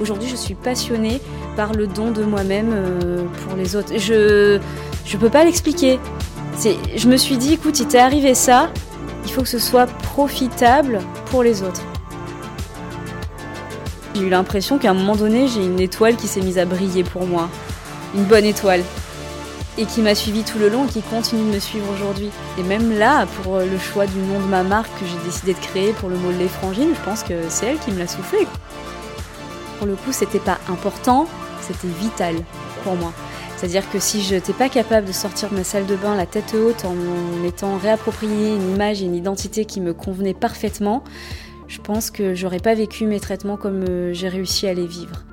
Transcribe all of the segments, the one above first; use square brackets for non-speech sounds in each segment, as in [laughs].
Aujourd'hui, je suis passionnée par le don de moi-même euh, pour les autres. Je je peux pas l'expliquer. Je me suis dit, écoute, il t'est arrivé ça, il faut que ce soit profitable pour les autres. J'ai eu l'impression qu'à un moment donné, j'ai une étoile qui s'est mise à briller pour moi. Une bonne étoile. Et qui m'a suivi tout le long et qui continue de me suivre aujourd'hui. Et même là, pour le choix du nom de ma marque que j'ai décidé de créer pour le mot Les Frangines, je pense que c'est elle qui me l'a soufflé. Pour le coup, c'était pas important, c'était vital pour moi. C'est-à-dire que si je n'étais pas capable de sortir de ma salle de bain la tête haute en m'étant réapproprié une image et une identité qui me convenait parfaitement, je pense que j'aurais pas vécu mes traitements comme euh, j'ai réussi à les vivre.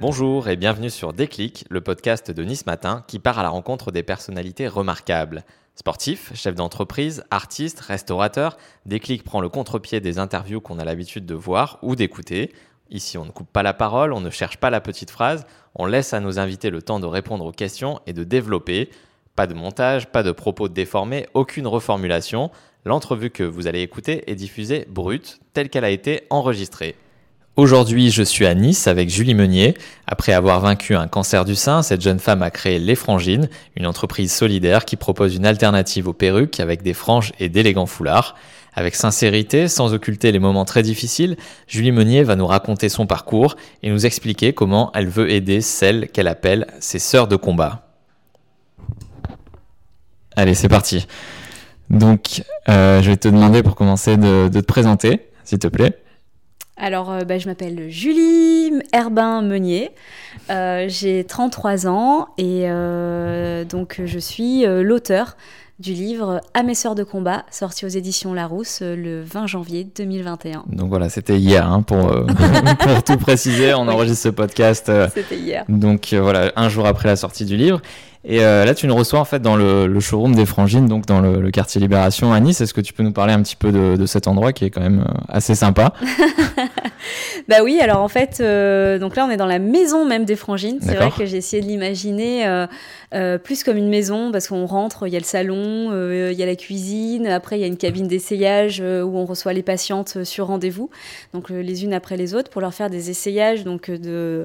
Bonjour et bienvenue sur Déclic, le podcast de Nice Matin qui part à la rencontre des personnalités remarquables. Sportifs, chefs d'entreprise, artistes, restaurateurs, Déclic prend le contre-pied des interviews qu'on a l'habitude de voir ou d'écouter. Ici, on ne coupe pas la parole, on ne cherche pas la petite phrase, on laisse à nos invités le temps de répondre aux questions et de développer. Pas de montage, pas de propos déformés, aucune reformulation. L'entrevue que vous allez écouter est diffusée brute, telle qu'elle a été enregistrée. Aujourd'hui, je suis à Nice avec Julie Meunier. Après avoir vaincu un cancer du sein, cette jeune femme a créé Les Frangines, une entreprise solidaire qui propose une alternative aux perruques avec des franges et d'élégants foulards. Avec sincérité, sans occulter les moments très difficiles, Julie Meunier va nous raconter son parcours et nous expliquer comment elle veut aider celles qu'elle appelle ses sœurs de combat. Allez, c'est parti. Donc, euh, je vais te demander pour commencer de, te présenter, s'il te plaît. Alors, euh, bah, je m'appelle Julie Herbin Meunier, euh, j'ai 33 ans et donc je suis l'auteur du livre À mes sœurs de combat, sorti aux éditions Larousse le 20 janvier 2021. Donc voilà, c'était hier, hein, pour, [laughs] pour, tout préciser, on enregistre ce podcast. c'était hier. Donc voilà, un jour après la sortie du livre. Et euh, là, tu nous reçois en fait dans le, showroom des Frangines, donc dans le, quartier Libération à Nice. Est-ce que tu peux nous parler un petit peu de, cet endroit qui est quand même euh, assez sympa? [laughs] Bah oui, alors en fait, euh, donc là, on est dans la maison même des Frangines. C'est vrai que j'ai essayé de l'imaginer plus comme une maison parce qu'on rentre, il y a le salon, il y a la cuisine, après il y a une cabine d'essayage où on reçoit les patientes sur rendez-vous, donc les unes après les autres pour leur faire des essayages donc de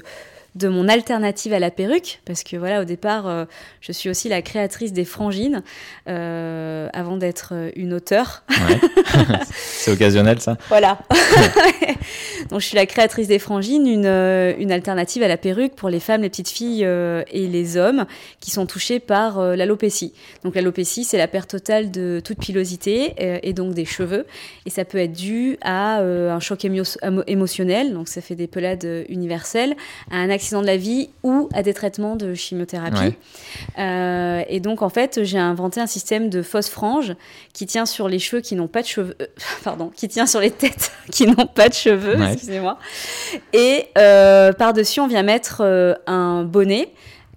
de mon alternative à la perruque, parce que voilà, au départ, euh, je suis aussi la créatrice des frangines, euh, avant d'être euh, une auteure. [laughs] C'est occasionnel, ça Voilà. [laughs] Donc, je suis la créatrice des frangines, une, une, alternative à la perruque pour les femmes, les petites filles et les hommes qui sont touchés par l'alopécie. Donc, l'alopécie, c'est la perte totale de toute pilosité et donc des cheveux. Et ça peut être dû à un choc émotionnel, donc ça fait des pelades universelles, à un accident de la vie ou à des traitements de chimiothérapie. Euh, et donc, en fait, j'ai inventé un système de fausses franges qui tient sur les cheveux qui n'ont pas de cheveux. Euh, [laughs] pardon, qui tient sur les têtes [laughs] qui n'ont pas de cheveux, excusez-moi. Et euh, par-dessus, on vient mettre un bonnet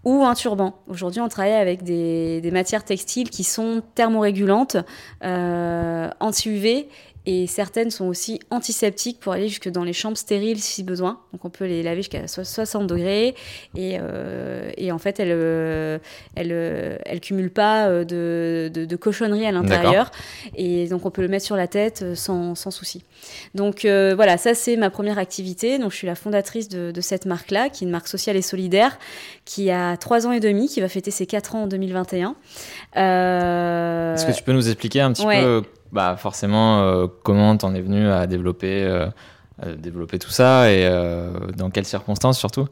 ou un turban. Aujourd'hui, on travaille avec des, des, matières textiles qui sont thermorégulantes, anti-UV et certaines sont aussi antiseptiques pour aller jusque dans les chambres stériles si besoin. Donc on peut les laver jusqu'à 60 degrés et, euh, et en fait elles euh, elles, euh, elles cumulent pas de, de, de cochonneries à l'intérieur et donc on peut le mettre sur la tête sans, sans souci. Donc voilà, ça c'est ma première activité. Donc je suis la fondatrice de, de cette marque-là, qui est une marque sociale et solidaire, qui a 3 ans et demi, qui va fêter ses 4 ans en 2021. Est-ce que tu peux nous expliquer un petit peu bah forcément, euh, comment t'en es venu à développer, euh, développer tout ça et euh, dans quelles circonstances surtout?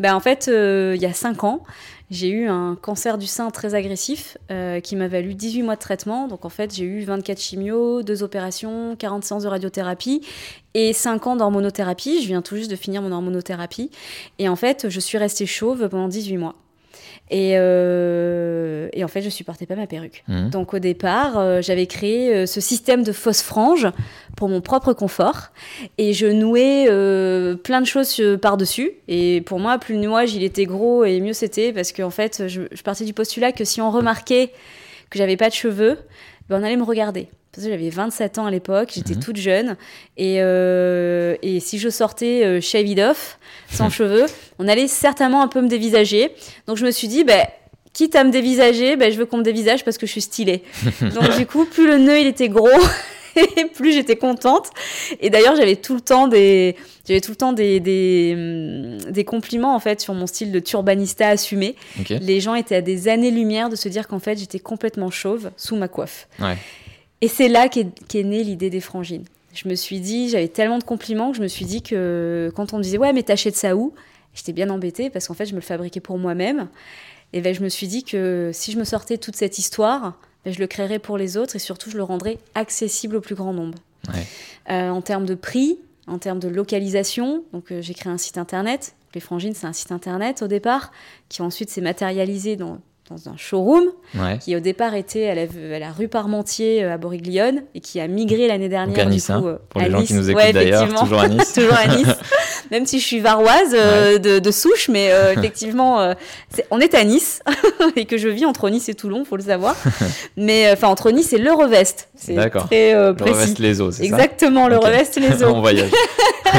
Ben en fait, il y a 5 ans, j'ai eu un cancer du sein très agressif qui m'a valu 18 mois de traitement. Donc en fait, j'ai eu 24 chimios, 2 opérations, 40 séances de radiothérapie et 5 ans d'hormonothérapie. Je viens tout juste de finir mon hormonothérapie. Et en fait, je suis restée chauve pendant 18 mois. Euh, et, en fait, je supportais pas ma perruque. Mmh. Donc au départ, euh, j'avais créé euh, ce système de fausses franges pour mon propre confort. Et je nouais plein de choses par-dessus. Et pour moi, plus le nouage, il était gros et mieux c'était. Parce qu'en fait, je, je, partais du postulat que si on remarquait que j'avais pas de cheveux, ben on allait me regarder j'avais 27 ans à l'époque, j'étais mhm. toute jeune. Et, euh, et, si je sortais euh, shaved off, sans [laughs] cheveux, on allait certainement un peu me dévisager. Donc je me suis dit, ben, quitte à me dévisager, ben, je veux qu'on me dévisage parce que je suis stylée. [laughs] Donc du coup, plus le nœud il était gros, [laughs] plus j'étais contente. Et d'ailleurs, j'avais tout le temps des, j'avais tout le temps des, des, hum, des, compliments en fait sur mon style de turbanista assumé. Les gens étaient à des années-lumière de se dire qu'en fait j'étais complètement chauve sous ma coiffe. Et c'est là qu'est est née l'idée des frangines. Je me suis dit, j'avais tellement de compliments que je me suis dit que quand on me disait ouais mais t'achètes ça où? J'étais bien embêtée parce qu'en fait je me le fabriquais pour moi-même. Et ben, je me suis dit que si je me sortais toute cette histoire, ben, je le créerais pour les autres et surtout je le rendrais accessible au plus grand nombre. Euh, en termes de prix, en termes de localisation, donc euh, j'ai créé un site internet. Les Frangines, c'est un site internet au départ, qui ensuite s'est matérialisé dans dans un showroom qui au départ était à la, rue Parmentier euh, à Boriglione et qui a migré l'année dernière. à Nice, hein, euh, pour les gens qui nous écoutent d'ailleurs, toujours à Nice. [laughs] toujours à Nice. [laughs] Même si je suis varoise euh, de, souche, mais effectivement, on est à Nice [laughs] et que je vis entre Nice et Toulon, faut le savoir. mais enfin entre Nice et le Revest. C'est très précis. Le Revest les eaux, c'est ça? Exactement, le Revest les eaux. on voyage.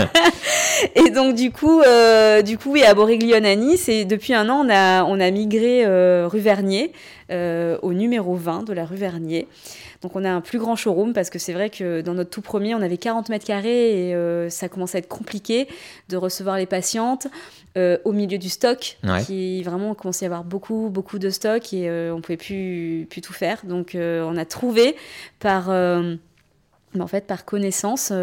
[laughs] et donc du coup, du coup, oui, à Boriglione à Nice et depuis un an, on a on a migré rue Vernier, euh, au numéro 20 de la rue Vernier. Donc on a un plus grand showroom parce que c'est vrai que dans notre tout premier, on avait 40 mètres carrés et euh, ça commençait à être compliqué de recevoir les patientes euh, au milieu du stock, qui vraiment commençait à y avoir beaucoup, beaucoup de stock et on pouvait plus, plus tout faire. Donc on a trouvé par, en fait, par connaissance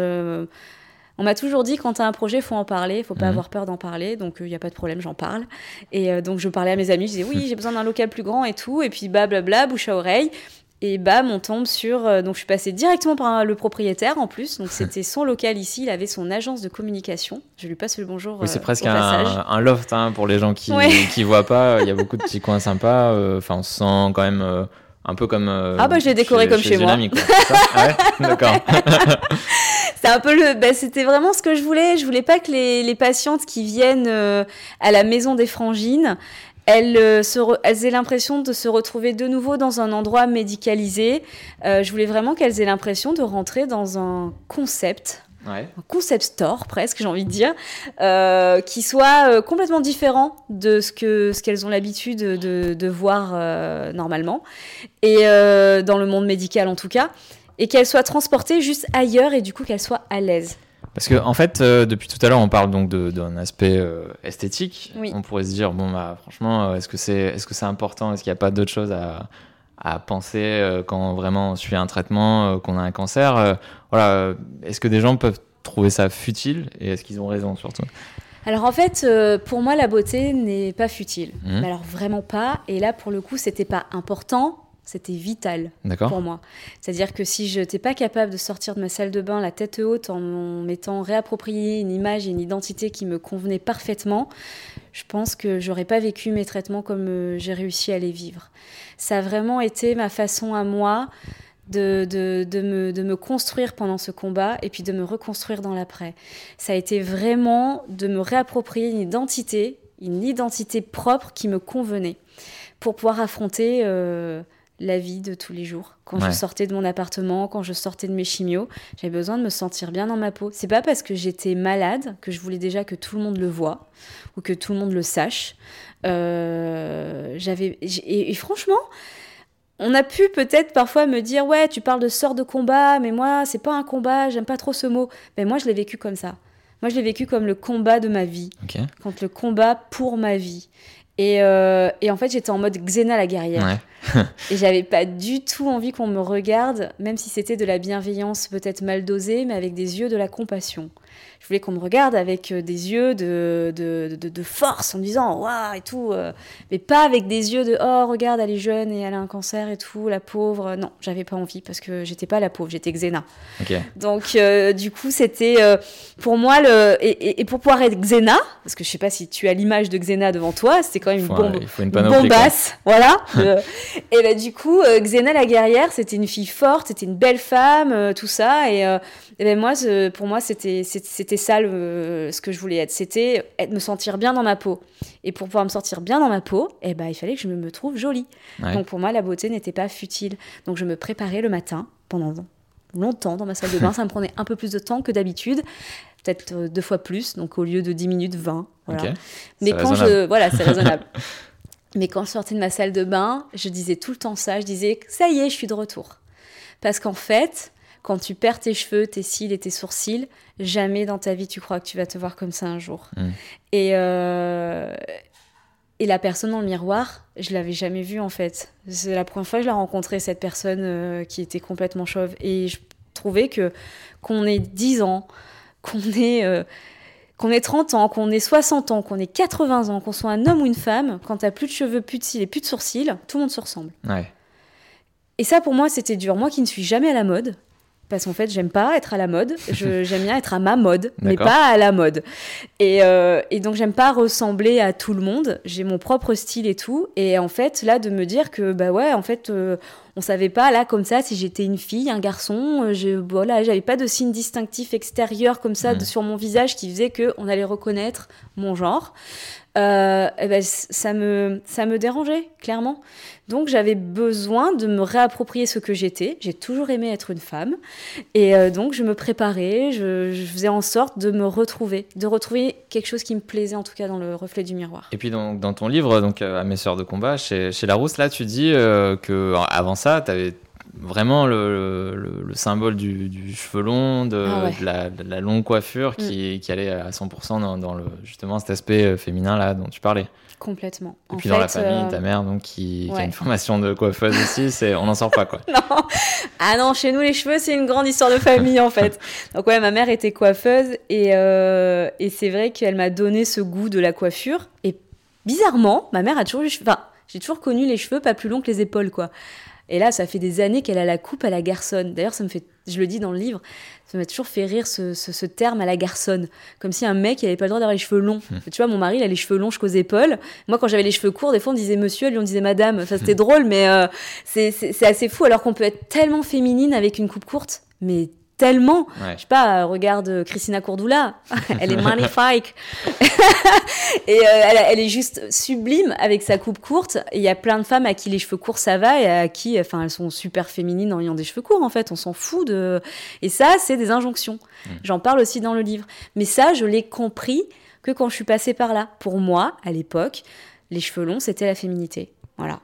on m'a toujours dit quand tu as un projet, il faut en parler, faut pas mhm. avoir peur d'en parler, donc il euh, n'y a pas de problème, j'en parle. Et euh, donc je parlais à mes amis, je disais oui, [laughs] j'ai besoin d'un local plus grand et tout, et puis blablabla, bouche à oreille. Et bam, on tombe sur. Euh, donc, je suis passée directement par le propriétaire en plus. Donc, [laughs] c'était son local ici. Il avait son agence de communication. Je lui passe le bonjour. Oui, c'est presque un, loft hein, pour les gens qui ne [laughs] voient pas. Il y a beaucoup de petits coins sympas. Enfin, on se sent quand même un peu comme. ah, bah, je l'ai décoré comme chez, moi. ah ouais? D'accord. C'est un peu le. Ben, c'était vraiment ce que je voulais. Je voulais pas que les, les patientes qui viennent euh, à la maison des frangines, elles, euh, se elles aient l'impression de se retrouver de nouveau dans un endroit médicalisé. Euh, je voulais vraiment qu'elles aient l'impression de rentrer dans un concept. Ouais. Un concept store presque, j'ai envie de dire, euh, qui soit complètement différent de ce que ce qu'elles ont l'habitude de, de, voir normalement, et dans le monde médical en tout cas et qu'elle soit transportée juste ailleurs et du coup qu'elle soit à l'aise. Parce que en fait, euh, depuis tout à l'heure, on parle donc d'un aspect euh, esthétique. On pourrait se dire bon bah franchement, euh, est-ce que c'est est-ce que c'est important? Est-ce qu'il n'y a pas d'autre chose à, à penser quand vraiment on suit un traitement, qu'on a un cancer? Voilà, est-ce que des gens peuvent trouver ça futile et est-ce qu'ils ont raison surtout? Alors en fait, pour moi, la beauté n'est pas futile. Mmh. alors vraiment pas. Et là, pour le coup, c'était pas important c'était vital pour moi. C'est-à-dire que si je n'étais pas capable de sortir de ma salle de bain la tête haute en m'étant réapproprié une image et une identité qui me convenait parfaitement, je pense que j'aurais pas vécu mes traitements comme euh, j'ai réussi à les vivre. Ça a vraiment été ma façon à moi de, de, me, de me construire pendant ce combat et puis de me reconstruire dans l'après. Ça a été vraiment de me réapproprier une identité, une identité propre qui me convenait pour pouvoir affronter... Euh, la vie de tous les jours. Quand je sortais de mon appartement, quand je sortais de mes chimios, j'avais besoin de me sentir bien dans ma peau. C'est pas parce que j'étais malade que je voulais déjà que tout le monde le voit ou que tout le monde le sache. Euh, j'avais et, franchement, on a pu peut-être parfois me dire ouais, tu parles de sort de combat, mais moi c'est pas un combat, j'aime pas trop ce mot. Mais moi je l'ai vécu comme ça. Moi je l'ai vécu comme le combat de ma vie, quand le combat pour ma vie. Et, euh, et, en fait, j'étais en mode Xena la guerrière. [laughs] et j'avais pas du tout envie qu'on me regarde, même si c'était de la bienveillance peut-être mal dosée, mais avec des yeux de la compassion je voulais qu'on me regarde avec euh, des yeux de, de, de, force en me disant waouh et tout, euh, mais pas avec des yeux de oh regarde elle est jeune et elle a un cancer et tout, la pauvre. Non, j'avais pas envie parce que j'étais pas la pauvre, j'étais Xena. Donc euh, du coup c'était pour moi le et, et, pour pouvoir être Xena, parce que je sais pas si tu as l'image de Xena devant toi, c'était quand même une bombe, une, bombasse, voilà. [laughs] et ben du coup Xena la guerrière, c'était une fille forte, c'était une belle femme, tout ça et, et ben moi pour moi c'était ça ce que je voulais être. C'était me sentir bien dans ma peau. Et pour pouvoir me sentir bien dans ma peau, eh ben, il fallait que je me, trouve jolie. Donc pour moi, la beauté n'était pas futile. Donc je me préparais le matin pendant longtemps dans ma salle de bain. [laughs] ça me prenait un peu plus de temps que d'habitude peut-être euh, deux fois plus, donc au lieu de 10 minutes, 20. Voilà. Mais quand je. Voilà, c'est raisonnable. [laughs] Mais quand je sortais de ma salle de bain, je disais tout le temps ça. Je disais, ça y est, je suis de retour. Parce qu'en fait, quand tu perds tes cheveux, tes cils et tes sourcils, jamais dans ta vie tu crois que tu vas te voir comme ça un jour. Mm. Et, euh, et la personne dans le miroir, je l'avais jamais vue en fait. C'est la première fois que je l'ai rencontrée, cette personne euh, qui était complètement chauve. Et je trouvais que qu'on ait 10 ans, qu'on ait, euh, qu'on ait 30 ans, qu'on ait 60 ans, qu'on ait 80 ans, qu'on soit un homme ou une femme, quand t'as plus de cheveux, plus de cils et plus de sourcils, tout le monde se ressemble. Ouais. Et ça, pour moi, c'était dur. Moi qui ne suis jamais à la mode, parce qu'en fait, j'aime pas être à la mode. Je- [laughs] J'aime bien être à ma mode, mais pas à la mode. Et, euh, et donc, j'aime pas ressembler à tout le monde. J'ai mon propre style et tout. Et en fait, là, de me dire que, bah ouais, en fait, euh, on savait pas, là, comme ça, si j'étais une fille, un garçon. euh, je, voilà, j'avais pas de signe distinctif extérieur comme ça Mhm. de- sur mon visage qui faisait qu'on allait reconnaître mon genre. Euh, eh ben, ça, me, ça me dérangeait, clairement. Donc j'avais besoin de me réapproprier ce que j'étais. J'ai toujours aimé être une femme. Et euh, donc je me préparais, je, faisais en sorte de me retrouver, de retrouver quelque chose qui me plaisait en tout cas dans le reflet du miroir. Et puis donc, dans ton livre, donc euh, à mes sœurs de combat, chez, chez Larousse, là, tu dis euh, que avant ça, tu avais vraiment le, le- le symbole du, du cheveu long, de, Ah ouais. Mm. de la, de la longue coiffure qui, qui allait à 100% dans, dans le, justement cet aspect euh, féminin là dont tu parlais. Complètement. Et En puis dans la famille, euh, ta mère donc qui, qui a une formation de coiffeuse aussi, c'est on n'en sort pas quoi. [laughs] non. Ah non, chez nous, les cheveux, c'est une grande histoire de famille, en fait. [laughs] Donc ouais, ma mère était coiffeuse et, euh, et c'est vrai qu'elle m'a donné ce goût de la coiffure. Et bizarrement, ma mère a toujours eu... les cheveux- Enfin, j'ai toujours connu les cheveux pas plus longs que les épaules, quoi. Et là, ça fait des années qu'elle a la coupe à la garçonne. D'ailleurs, ça me fait... Je le dis dans le livre, ça m'a toujours fait rire ce, ce- ce terme à la garçonne. Comme si un mec, il avait pas le droit d'avoir les cheveux longs. Tu vois, mon mari, il a les cheveux longs jusqu'aux épaules. Moi, quand j'avais les cheveux courts, des fois, on disait monsieur, lui, on disait madame. Enfin, c'était drôle, mais euh, c'est assez fou. Alors qu'on peut être tellement féminine avec une coupe courte, mais tellement. Ouais. Je sais pas, euh, regarde euh, Christina Cordula, [laughs] elle est magnifique. [laughs] et euh, elle, elle est juste sublime avec sa coupe courte. Il y a plein de femmes à qui les cheveux courts ça va et à qui, enfin, elles sont super féminines en ayant des cheveux courts en fait. On s'en fout de. Et ça, c'est des injonctions. J'en parle aussi dans le livre. Mais ça, je l'ai compris que quand je suis passée par là. Pour moi, à l'époque, les cheveux longs, c'était la féminité. Voilà.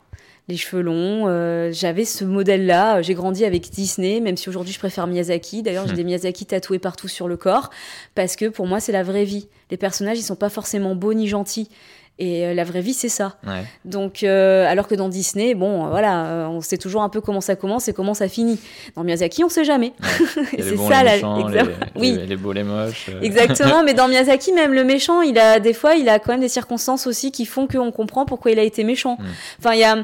Les cheveux longs, euh, j'avais ce modèle-là. J'ai grandi avec Disney, même si aujourd'hui je préfère Miyazaki. D'ailleurs, j'ai des Miyazaki tatoués partout sur le corps, parce que pour moi, c'est la vraie vie. Les personnages, ils sont pas forcément beaux ni gentils. Et euh, la vraie vie, c'est ça. Ouais. Donc, euh, alors que dans Disney, bon, euh, voilà, euh, on sait toujours un peu comment ça commence et comment ça finit. Dans Miyazaki, on sait jamais. [laughs] Les c'est bons, ça les la. méchants, les, exact- oui, les, les beaux, les moches. euh. Exactement, [laughs] mais dans Miyazaki, même le méchant, il a des fois, il a quand même des circonstances aussi qui font qu'on comprend pourquoi il a été méchant. Mm. Enfin, il y a,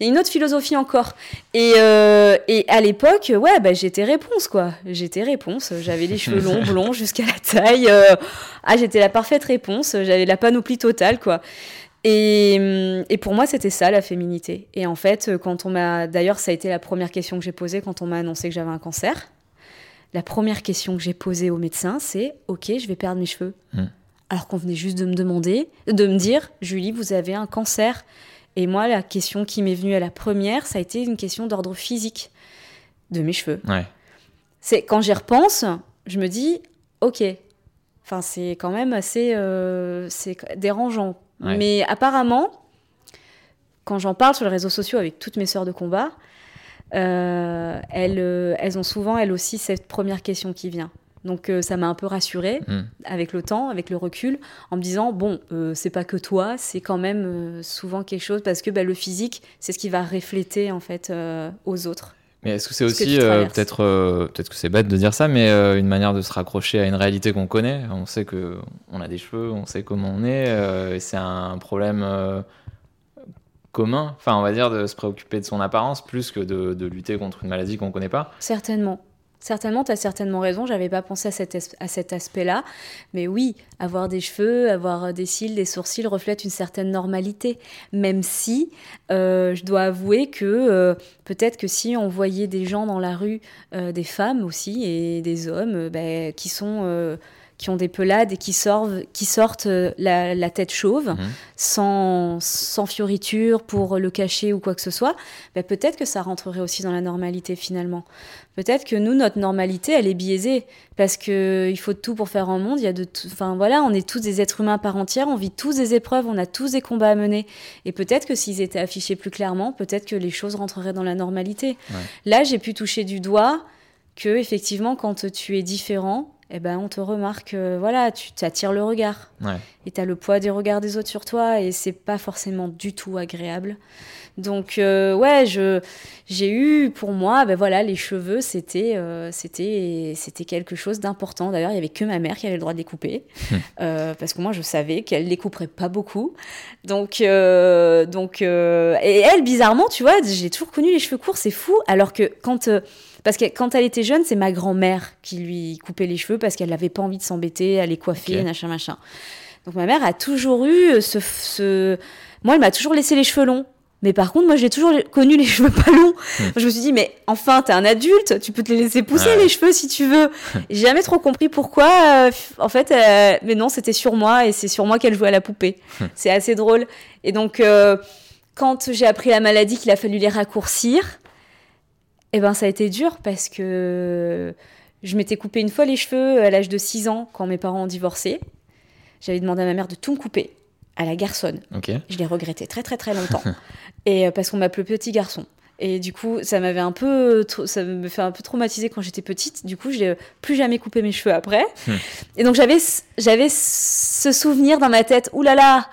il y a une autre philosophie encore. Et, euh, et à l'époque, ouais, bah, j'étais réponse, quoi. J'étais réponse. J'avais les cheveux longs, [laughs] blonds jusqu'à la taille. euh, ah, j'étais la parfaite réponse. J'avais la panoplie totale, quoi. Et, et pour moi, c'était ça, la féminité. Et en fait, quand on m'a. D'ailleurs, ça a été la première question que j'ai posée quand on m'a annoncé que j'avais un cancer. La première question que j'ai posée au médecin, c'est Ok, je vais perdre mes cheveux. Hmm. Alors qu'on venait juste de me demander, de me dire Julie, vous avez un cancer. Et moi, la question qui m'est venue à la première, ça a été une question d'ordre physique de mes cheveux. Ouais. C'est quand j'y repense, je me dis Ok. Enfin, c'est quand même assez euh, c'est dérangeant. Ouais. Mais apparemment, quand j'en parle sur les réseaux sociaux avec toutes mes sœurs de combat, euh, elles, euh, elles ont souvent, elles aussi, cette première question qui vient. Donc euh, ça m'a un peu rassurée Mm. avec le temps, avec le recul, en me disant bon, euh, c'est pas que toi, c'est quand même euh, souvent quelque chose parce que bah, le physique, c'est ce qui va refléter en fait aux autres. Mais est-ce que c'est aussi peut-être peut-être que c'est bête de dire ça, mais une manière de se raccrocher à une réalité qu'on connaît? On sait que on a des cheveux, on sait comment on est, et c'est un problème commun. Enfin, on va dire de se préoccuper de son apparence plus que de, de lutter contre une maladie qu'on connaît pas. Certainement. Certainement, tu as certainement raison, j'avais pas pensé à cet, aspect-là. Mais oui, avoir des cheveux, avoir des cils, des sourcils reflète une certaine normalité. Même si euh, je dois avouer que euh, peut-être que si on voyait des gens dans la rue, euh, des femmes aussi et des hommes, ben, qui sont. Qui ont des pelades et qui sortent, qui sortent euh, la, la tête chauve, Mhm. sans, sans fioriture pour le cacher ou quoi que ce soit, ben peut-être que ça rentrerait aussi dans la normalité finalement. Peut-être que nous, notre normalité, elle est biaisée parce que il faut de tout pour faire un monde. Il y a de tout. Enfin voilà, on est tous des êtres humains à part entière. On vit tous des épreuves. On a tous des combats à mener. Et peut-être que s'ils étaient affichés plus clairement, peut-être que les choses rentreraient dans la normalité. Ouais. Là, j'ai pu toucher du doigt que effectivement, quand tu es différent, eh ben, on te remarque, euh, voilà, tu t'attires le regard. Et tu as le poids des regards des autres sur toi et c'est pas forcément du tout agréable. Donc, euh, ouais, je, j'ai eu pour moi, ben voilà, les cheveux, c'était, euh, c'était, c'était quelque chose d'important. D'ailleurs, il y avait que ma mère qui avait le droit de les couper parce que moi, je savais qu'elle les couperait pas beaucoup. Donc, donc, et elle, bizarrement, tu vois, j'ai toujours connu les cheveux courts, c'est fou. Alors que quand parce que quand elle était jeune, c'est ma grand-mère qui lui coupait les cheveux parce qu'elle n'avait pas envie de s'embêter à les coiffer, machin, machin. Donc ma mère a toujours eu ce... Moi, elle m'a toujours laissé les cheveux longs. Mais par contre, moi, j'ai toujours connu les [laughs] cheveux pas longs. Hmm. Je me suis dit, mais enfin, t'es un adulte, tu peux te les laisser pousser les cheveux si tu veux. [laughs] j'ai jamais trop compris pourquoi. Euh, en fait, euh, mais non, c'était sur moi et c'est sur moi qu'elle jouait à la poupée. Hmm. C'est assez drôle. Et donc, euh, quand j'ai appris la maladie, qu'il a fallu les raccourcir, eh ben, ça a été dur parce que je m'étais coupé une fois les cheveux à l'âge de 6 ans quand mes parents ont divorcé. J'avais demandé à ma mère de tout me couper à la garçonne. Je l'ai regretté très très très longtemps. [laughs] et euh, parce qu'on m'appelait petit garçon. Et du coup, ça m'avait un peu, ça me fait un peu traumatiser quand j'étais petite. Du coup, je n'ai plus jamais coupé mes cheveux après. Hmm. et donc j'avais, j'avais ce souvenir dans ma tête. Ouh là là,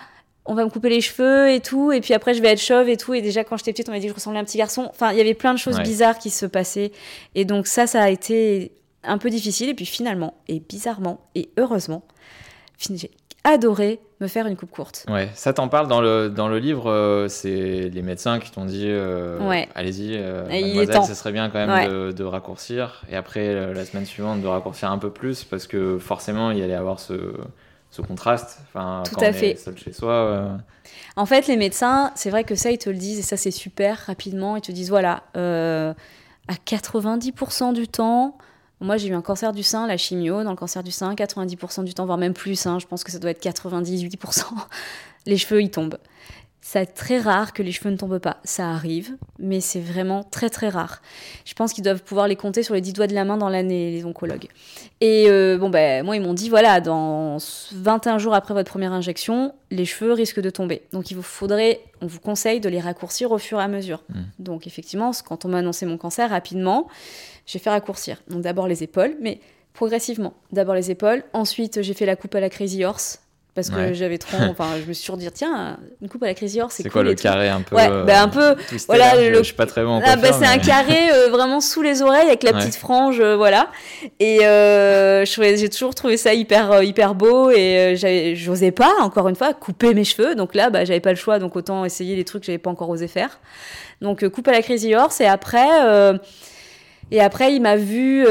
on va me couper les cheveux et tout, et puis après je vais être chauve et tout. Et déjà quand j'étais petite, on m'a dit que je ressemblais à un petit garçon. Enfin, il y avait plein de choses bizarres qui se passaient. Et donc ça, ça a été un peu difficile. Et puis finalement, et bizarrement, et heureusement, j'ai adoré me faire une coupe courte. Ouais, ça t'en parle dans le, dans le livre, euh, c'est les médecins qui t'ont dit euh, allez-y, euh, mademoiselle, ce serait bien quand même de, de, raccourcir. Et après, la semaine suivante, de raccourcir un peu plus parce que forcément, il y allait avoir ce ce contraste. Enfin, Tout à fait. seul chez soi. Euh. En fait, les médecins, c'est vrai que ça, ils te le disent, et ça, c'est super rapidement. Ils te disent voilà, euh, à 90% du temps, moi, j'ai eu un cancer du sein, la chimio, dans le cancer du sein, 90% du temps, voire même plus, hein, je pense que ça doit être 98%, [laughs] les cheveux, ils tombent. C'est très rare que les cheveux ne tombent pas. Ça arrive, mais c'est vraiment très très rare. Je pense qu'ils doivent pouvoir les compter sur les 10 doigts de la main dans l'année, les oncologues. Et euh, bon, ben, moi, ils m'ont dit voilà, dans 21 jours après votre première injection, les cheveux risquent de tomber. Donc, il vous faudrait, on vous conseille de les raccourcir au fur et à mesure. Mmh. Donc, effectivement, quand on m'a annoncé mon cancer, rapidement, j'ai fait raccourcir. Donc, d'abord les épaules, mais progressivement. D'abord les épaules, ensuite j'ai fait la coupe à la Crazy Horse, parce que j'avais trop [laughs] enfin je me suis toujours dit tiens une coupe à la Crazy Horse c'est cool quoi le carré un peu ouais bah, un peu voilà je, suis pas très bon ah, bah, c'est un carré euh, vraiment sous les oreilles avec la petite frange euh, voilà. Et j'ai toujours trouvé ça hyper hyper beau et j'osais pas encore une fois couper mes cheveux. Donc là bah j'avais pas le choix donc autant essayer les trucs que j'avais pas encore osé faire. Donc coupe à la Crazy Horse et après et après il m'a vu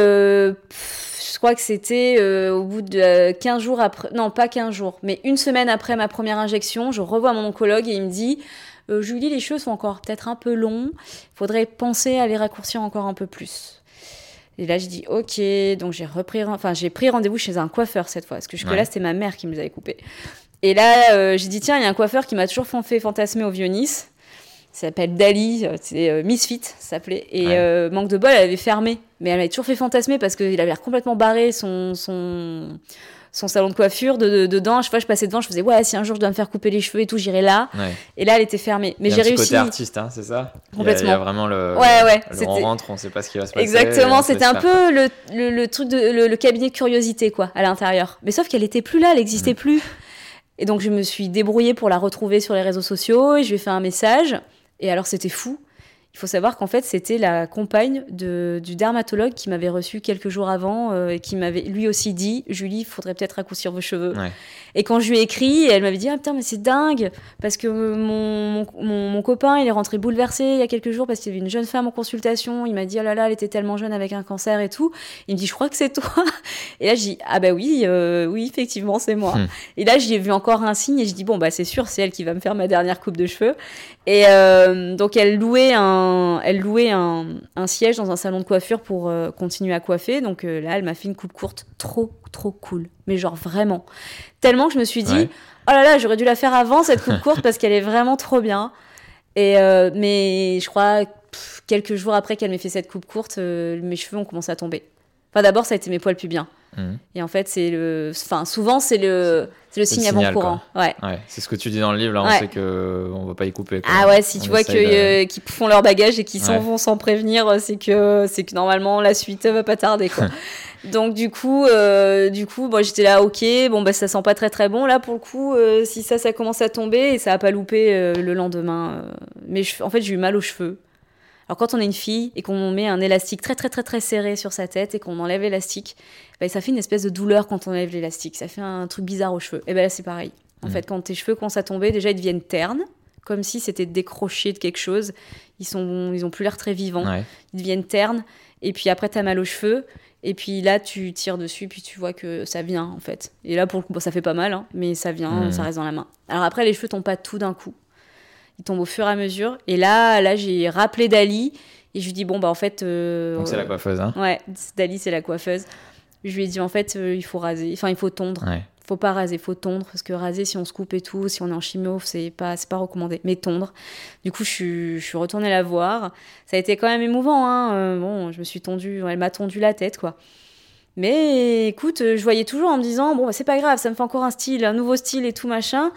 je crois que c'était euh, au bout de 15 jours après, non pas 15 jours, mais une semaine après ma première injection, je revois mon oncologue et il me dit euh, Julie, les cheveux sont encore peut-être un peu longs, il faudrait penser à les raccourcir encore un peu plus. Et là, je dis ok, donc j'ai repris, enfin j'ai pris rendez-vous chez un coiffeur cette fois, parce que jusque-là c'était ma mère qui me les avait coupés. Et là, euh, j'ai dit tiens, il y a un coiffeur qui m'a toujours fait fantasmer au Vieux-Nice s'appelle Dali, euh, c'est euh, Misfit, ça s'appelait. Et euh, manque de bol, elle avait fermé. Mais elle m'avait toujours fait fantasmer parce qu'il avait l'air complètement barré son, son, son salon de coiffure de, dedans. Chaque fois, je passais devant, je faisais ouais, si un jour je dois me faire couper les cheveux et tout, j'irai là. Et là, elle était fermée. Mais j'ai réussi. côté artiste, hein, c'est ça? Complètement. Il y, a, vraiment le. Ouais, ouais. Le, on rentre, on sait pas ce qui va se passer. Exactement. C'était un peu le, le, truc de le, cabinet de curiosité quoi à l'intérieur. Mais sauf qu'elle était plus là, elle n'existait mm. plus. Et donc je me suis débrouillée pour la retrouver sur les réseaux sociaux et je lui ai fait un message. Et alors c'était fou. Il faut savoir qu'en fait, c'était la compagne de, du dermatologue qui m'avait reçu quelques jours avant euh, et qui m'avait lui aussi dit Julie, il faudrait peut-être raccourcir vos cheveux. Et quand je lui ai écrit, elle m'avait dit Ah putain, mais c'est dingue Parce que mon, mon, mon, copain, il est rentré bouleversé il y a quelques jours parce qu'il y avait une jeune femme en consultation. Il m'a dit Oh là là, elle était tellement jeune avec un cancer et tout. Il me dit Je crois que c'est toi. [laughs] Et là, j'ai dit Ah bah oui, euh, oui, effectivement, c'est moi. Hmm. Et là, j'ai vu encore un signe et je dis Bon, bah c'est sûr, c'est elle qui va me faire ma dernière coupe de cheveux. Et euh, donc, elle louait un, elle louait un, un, siège dans un salon de coiffure pour euh, continuer à coiffer. Donc là, elle m'a fait une coupe courte trop, trop cool. Mais genre vraiment. Tellement que je me suis dit, oh là là, j'aurais dû la faire avant cette coupe courte parce qu'elle est vraiment trop bien. Et euh, mais je crois quelques jours après qu'elle m'ait fait cette coupe courte, euh, mes cheveux ont commencé à tomber. Enfin d'abord ça a été mes poils pubiens. Mhm. Et en fait, c'est le, enfin, souvent c'est le, c'est le signe avant-courant. Ouais. Ouais, c'est ce que tu dis dans le livre, là, on Ouais. sait que on va pas y couper. quoi. Ah ouais, si On tu vois que, de- euh, qu'ils font leur bagage et qu'ils s'en Ouais. vont sans prévenir, euh, c'est que c'est que normalement la suite euh, va pas tarder quoi. [laughs] Donc du coup, euh, du coup, moi j'étais là, ok, bon bah ça sent pas très très bon là pour le coup. euh, si ça, ça commence à tomber et ça a pas loupé euh, le lendemain. mais je- en fait j'ai eu mal aux cheveux. Alors quand on est une fille et qu'on met un élastique très très très très serré sur sa tête et qu'on enlève l'élastique, bah, ça fait une espèce de douleur quand on enlève l'élastique. Ça fait un truc bizarre aux cheveux. Et ben là c'est pareil. En Mhm. fait, quand tes cheveux commencent à tomber, déjà ils deviennent ternes, comme si c'était décroché de quelque chose. Ils sont, ils ont plus l'air très vivants. Ouais. Ils deviennent ternes. Et puis après t'as mal aux cheveux. Et puis là tu tires dessus, puis tu vois que ça vient en fait. Et là pour le coup, bon, ça fait pas mal, hein, mais ça vient, Mhm. ça reste dans la main. Alors après les cheveux tombent pas tout d'un coup. Ils tombent au fur et à mesure. Et là, là j'ai rappelé Dali et je lui dis bon bah en fait. euh, Donc c'est la coiffeuse, hein. Ouais, Dali, c'est la coiffeuse. Je lui ai dit, en fait, euh, il faut raser. Enfin, il faut tondre. Ouais. Faut pas raser, faut tondre. Parce que raser, si on se coupe et tout, si on est en chimio, c'est pas, c'est pas recommandé. Mais tondre. Du coup, je suis, je suis retournée la voir. Ça a été quand même émouvant, hein. Euh, bon, je me suis tondue, elle m'a tondu la tête, quoi. Mais écoute, je voyais toujours en me disant, bon, bah, c'est pas grave, ça me fait encore un style, un nouveau style et tout machin.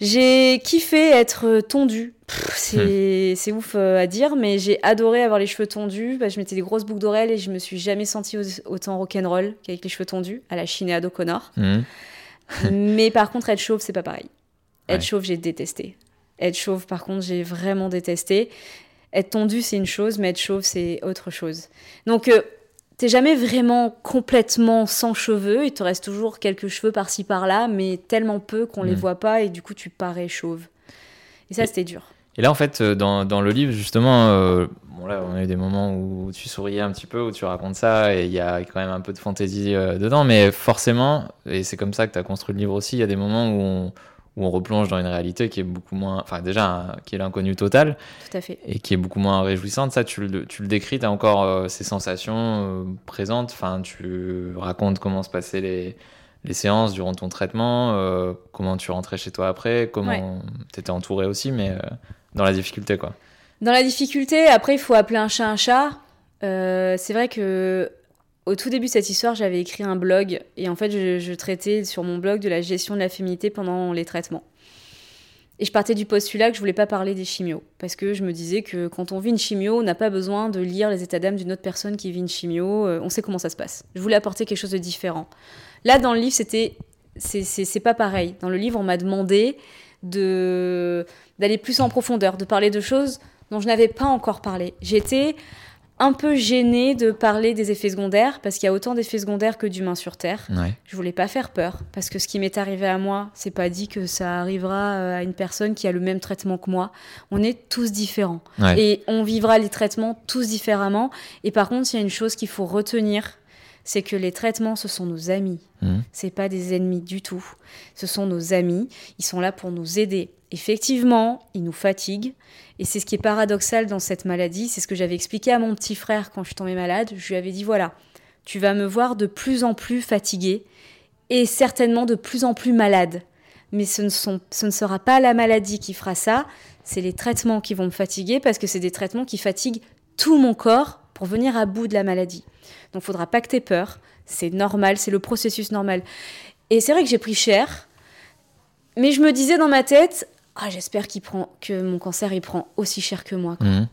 J'ai kiffé être tondue. Pff, C'est ouf euh, à dire, mais j'ai adoré avoir les cheveux tondus. Bah, je mettais des grosses boucles d'oreilles et je me suis jamais sentie au- autant rock'n'roll qu'avec les cheveux tondus, à la Sinéad O'Connor. Mhm. [laughs] mais par contre, être chauve, c'est pas pareil. Être Ouais. chauve, j'ai détesté. Être chauve, par contre, j'ai vraiment détesté. Être tondu, c'est une chose, mais être chauve, c'est autre chose. Donc, euh, t'es jamais vraiment complètement sans cheveux. Il te reste toujours quelques cheveux par-ci par-là, mais tellement peu qu'on les Mhm. voit pas et du coup, tu parais chauve. Et ça, c'était dur. Et là, en fait, euh, dans, dans le livre, justement, euh, bon, là, on a eu des moments où tu souriais un petit peu, où tu racontes ça, et il y a quand même un peu de fantaisie euh, dedans, mais forcément, et c'est comme ça que tu as construit le livre aussi, il y a des moments où on, où on replonge dans une réalité qui est beaucoup moins, enfin, déjà, qui est l'inconnu total, Tout à fait. et qui est beaucoup moins réjouissante. Ça, tu le, tu le décris, tu as encore euh, ces sensations euh, présentes, enfin, tu racontes comment se passaient les, les séances durant ton traitement, euh, comment tu rentrais chez toi après, comment tu étais entouré aussi, mais dans la difficulté, quoi. Dans la difficulté, après, il faut appeler un chat un chat. C'est vrai que au tout début de cette histoire, j'avais écrit un blog et en fait, je, traitais sur mon blog de la gestion de la féminité pendant les traitements. Et je partais du postulat que je voulais pas parler des chimios parce que je me disais que quand on vit une chimio, on n'a pas besoin de lire les états d'âme d'une autre personne qui vit une chimio. euh, on sait comment ça se passe. Je voulais apporter quelque chose de différent. Là, dans le livre, c'était c'est pas pareil. Dans le livre, on m'a demandé de d'aller plus en profondeur, de parler de choses dont je n'avais pas encore parlé. J'étais un peu gênée de parler des effets secondaires parce qu'il y a autant d'effets secondaires que d'humains sur Terre. Ouais. Je voulais pas faire peur parce que ce qui m'est arrivé à moi, c'est pas dit que ça arrivera euh, à une personne qui a le même traitement que moi. On est tous différents Ouais. et on vivra les traitements tous différemment. Et par contre, il y a une chose qu'il faut retenir, c'est que les traitements, ce sont nos amis. Mhm. C'est pas des ennemis du tout. Ce sont nos amis. Ils sont là pour nous aider. Effectivement, ils nous fatiguent. Et c'est ce qui est paradoxal dans cette maladie. C'est ce que j'avais expliqué à mon petit frère quand je tombée malade. Je lui avais dit voilà, tu vas me voir de plus en plus fatiguée et certainement de plus en plus malade. Mais ce ne, sera pas la maladie qui fera ça, c'est les traitements qui vont me fatiguer parce que c'est des traitements qui fatiguent tout mon corps pour venir à bout de la maladie. Donc, faudra pas que tu aies peur. C'est normal, c'est le processus normal. Et c'est vrai que j'ai pris cher, mais je me disais dans ma tête, ah, j'espère qu'il prend, que mon cancer il prend aussi cher que moi. quoi. Mhm.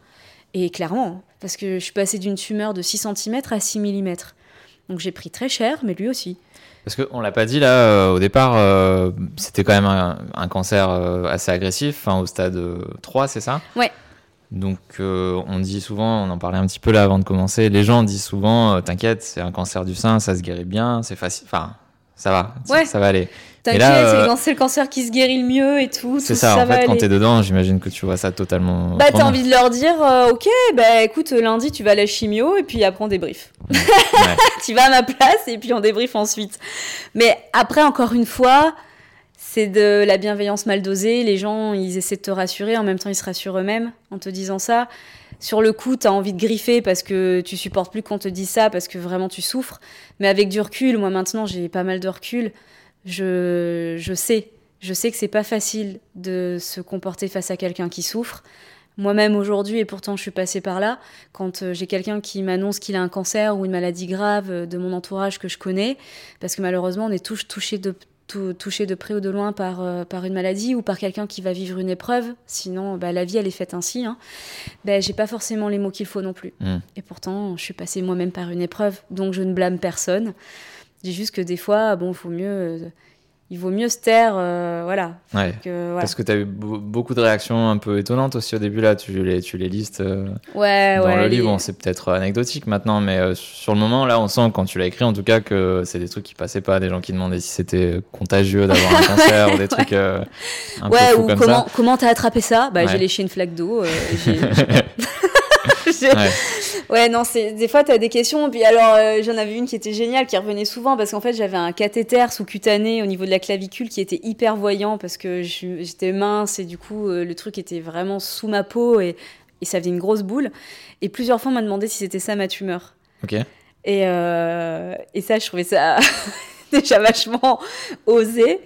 Et clairement, hein, parce que je suis passée d'une tumeur de 6 cm à 6 mm. Donc j'ai pris très cher, mais lui aussi. Parce qu'on l'a pas dit là, euh, au départ, euh, c'était quand même un, un cancer euh, assez agressif, enfin, au stade euh, 3, c'est ça? Ouais. Donc on dit souvent, on en parlait un petit peu là avant de commencer, les gens disent souvent, t'inquiète, c'est un cancer du sein, ça se guérit bien, c'est facile, enfin, ça va, ça va aller. T'inquiète, euh, c'est le cancer qui se guérit le mieux et tout. C'est ça, en fait, quand t'es dedans, j'imagine que tu vois ça totalement. Bah, t'as envie de leur dire, euh, ok, bah écoute, lundi tu vas à la chimio et puis après on débrief. [laughs] Ouais. tu vas à ma place et puis on débrief ensuite. Mais après, encore une fois, c'est de la bienveillance mal dosée. Les gens, ils essaient de te rassurer, en même temps ils se rassurent eux-mêmes en te disant ça. Sur le coup, t'as envie de griffer parce que tu supportes plus qu'on te dise ça, parce que vraiment tu souffres. Mais avec du recul, moi maintenant j'ai pas mal de recul, je, je sais. Je sais que c'est pas facile de se comporter face à quelqu'un qui souffre. moi-même aujourd'hui, et pourtant je suis passée par là, quand euh, j'ai quelqu'un qui m'annonce qu'il a un cancer ou une maladie grave euh, de mon entourage que je connais, parce que malheureusement on est tous touchés de, touché de près ou de loin par, euh, par une maladie ou par quelqu'un qui va vivre une épreuve, sinon bah, la vie elle est faite ainsi, hein. ben, j'ai pas forcément les mots qu'il faut non plus. Mm. Et pourtant je suis passée moi-même par une épreuve, donc je ne blâme personne. Je dis juste que des fois, bon, il faut mieux il vaut mieux se taire, euh, voilà. Parce que tu as eu beaucoup de réactions un peu étonnantes aussi au début, là, tu les, tu les listes euh, ouais, dans le livre. c'est peut-être anecdotique maintenant, mais euh, sur le moment, là, on sent quand tu l'as écrit, en tout cas, que c'est des trucs qui passaient pas, des gens qui demandaient si c'était contagieux d'avoir un [laughs] cancer ou des trucs un peu fous ou comme comment, ça. comment t'as attrapé ça? Bah, J'ai léché une flaque d'eau. [laughs] [laughs] Ouais, non, c'est des fois tu as des questions. Puis alors, euh, j'en avais une qui était géniale, qui revenait souvent parce qu'en fait, j'avais un cathéter sous-cutané au niveau de la clavicule qui était hyper voyant parce que j'étais mince et du coup, euh, le truc était vraiment sous ma peau et, et ça faisait une grosse boule. Et plusieurs fois, on m'a demandé si c'était ça ma tumeur. Ok. Et, euh, et ça, je trouvais ça [laughs] déjà vachement osé.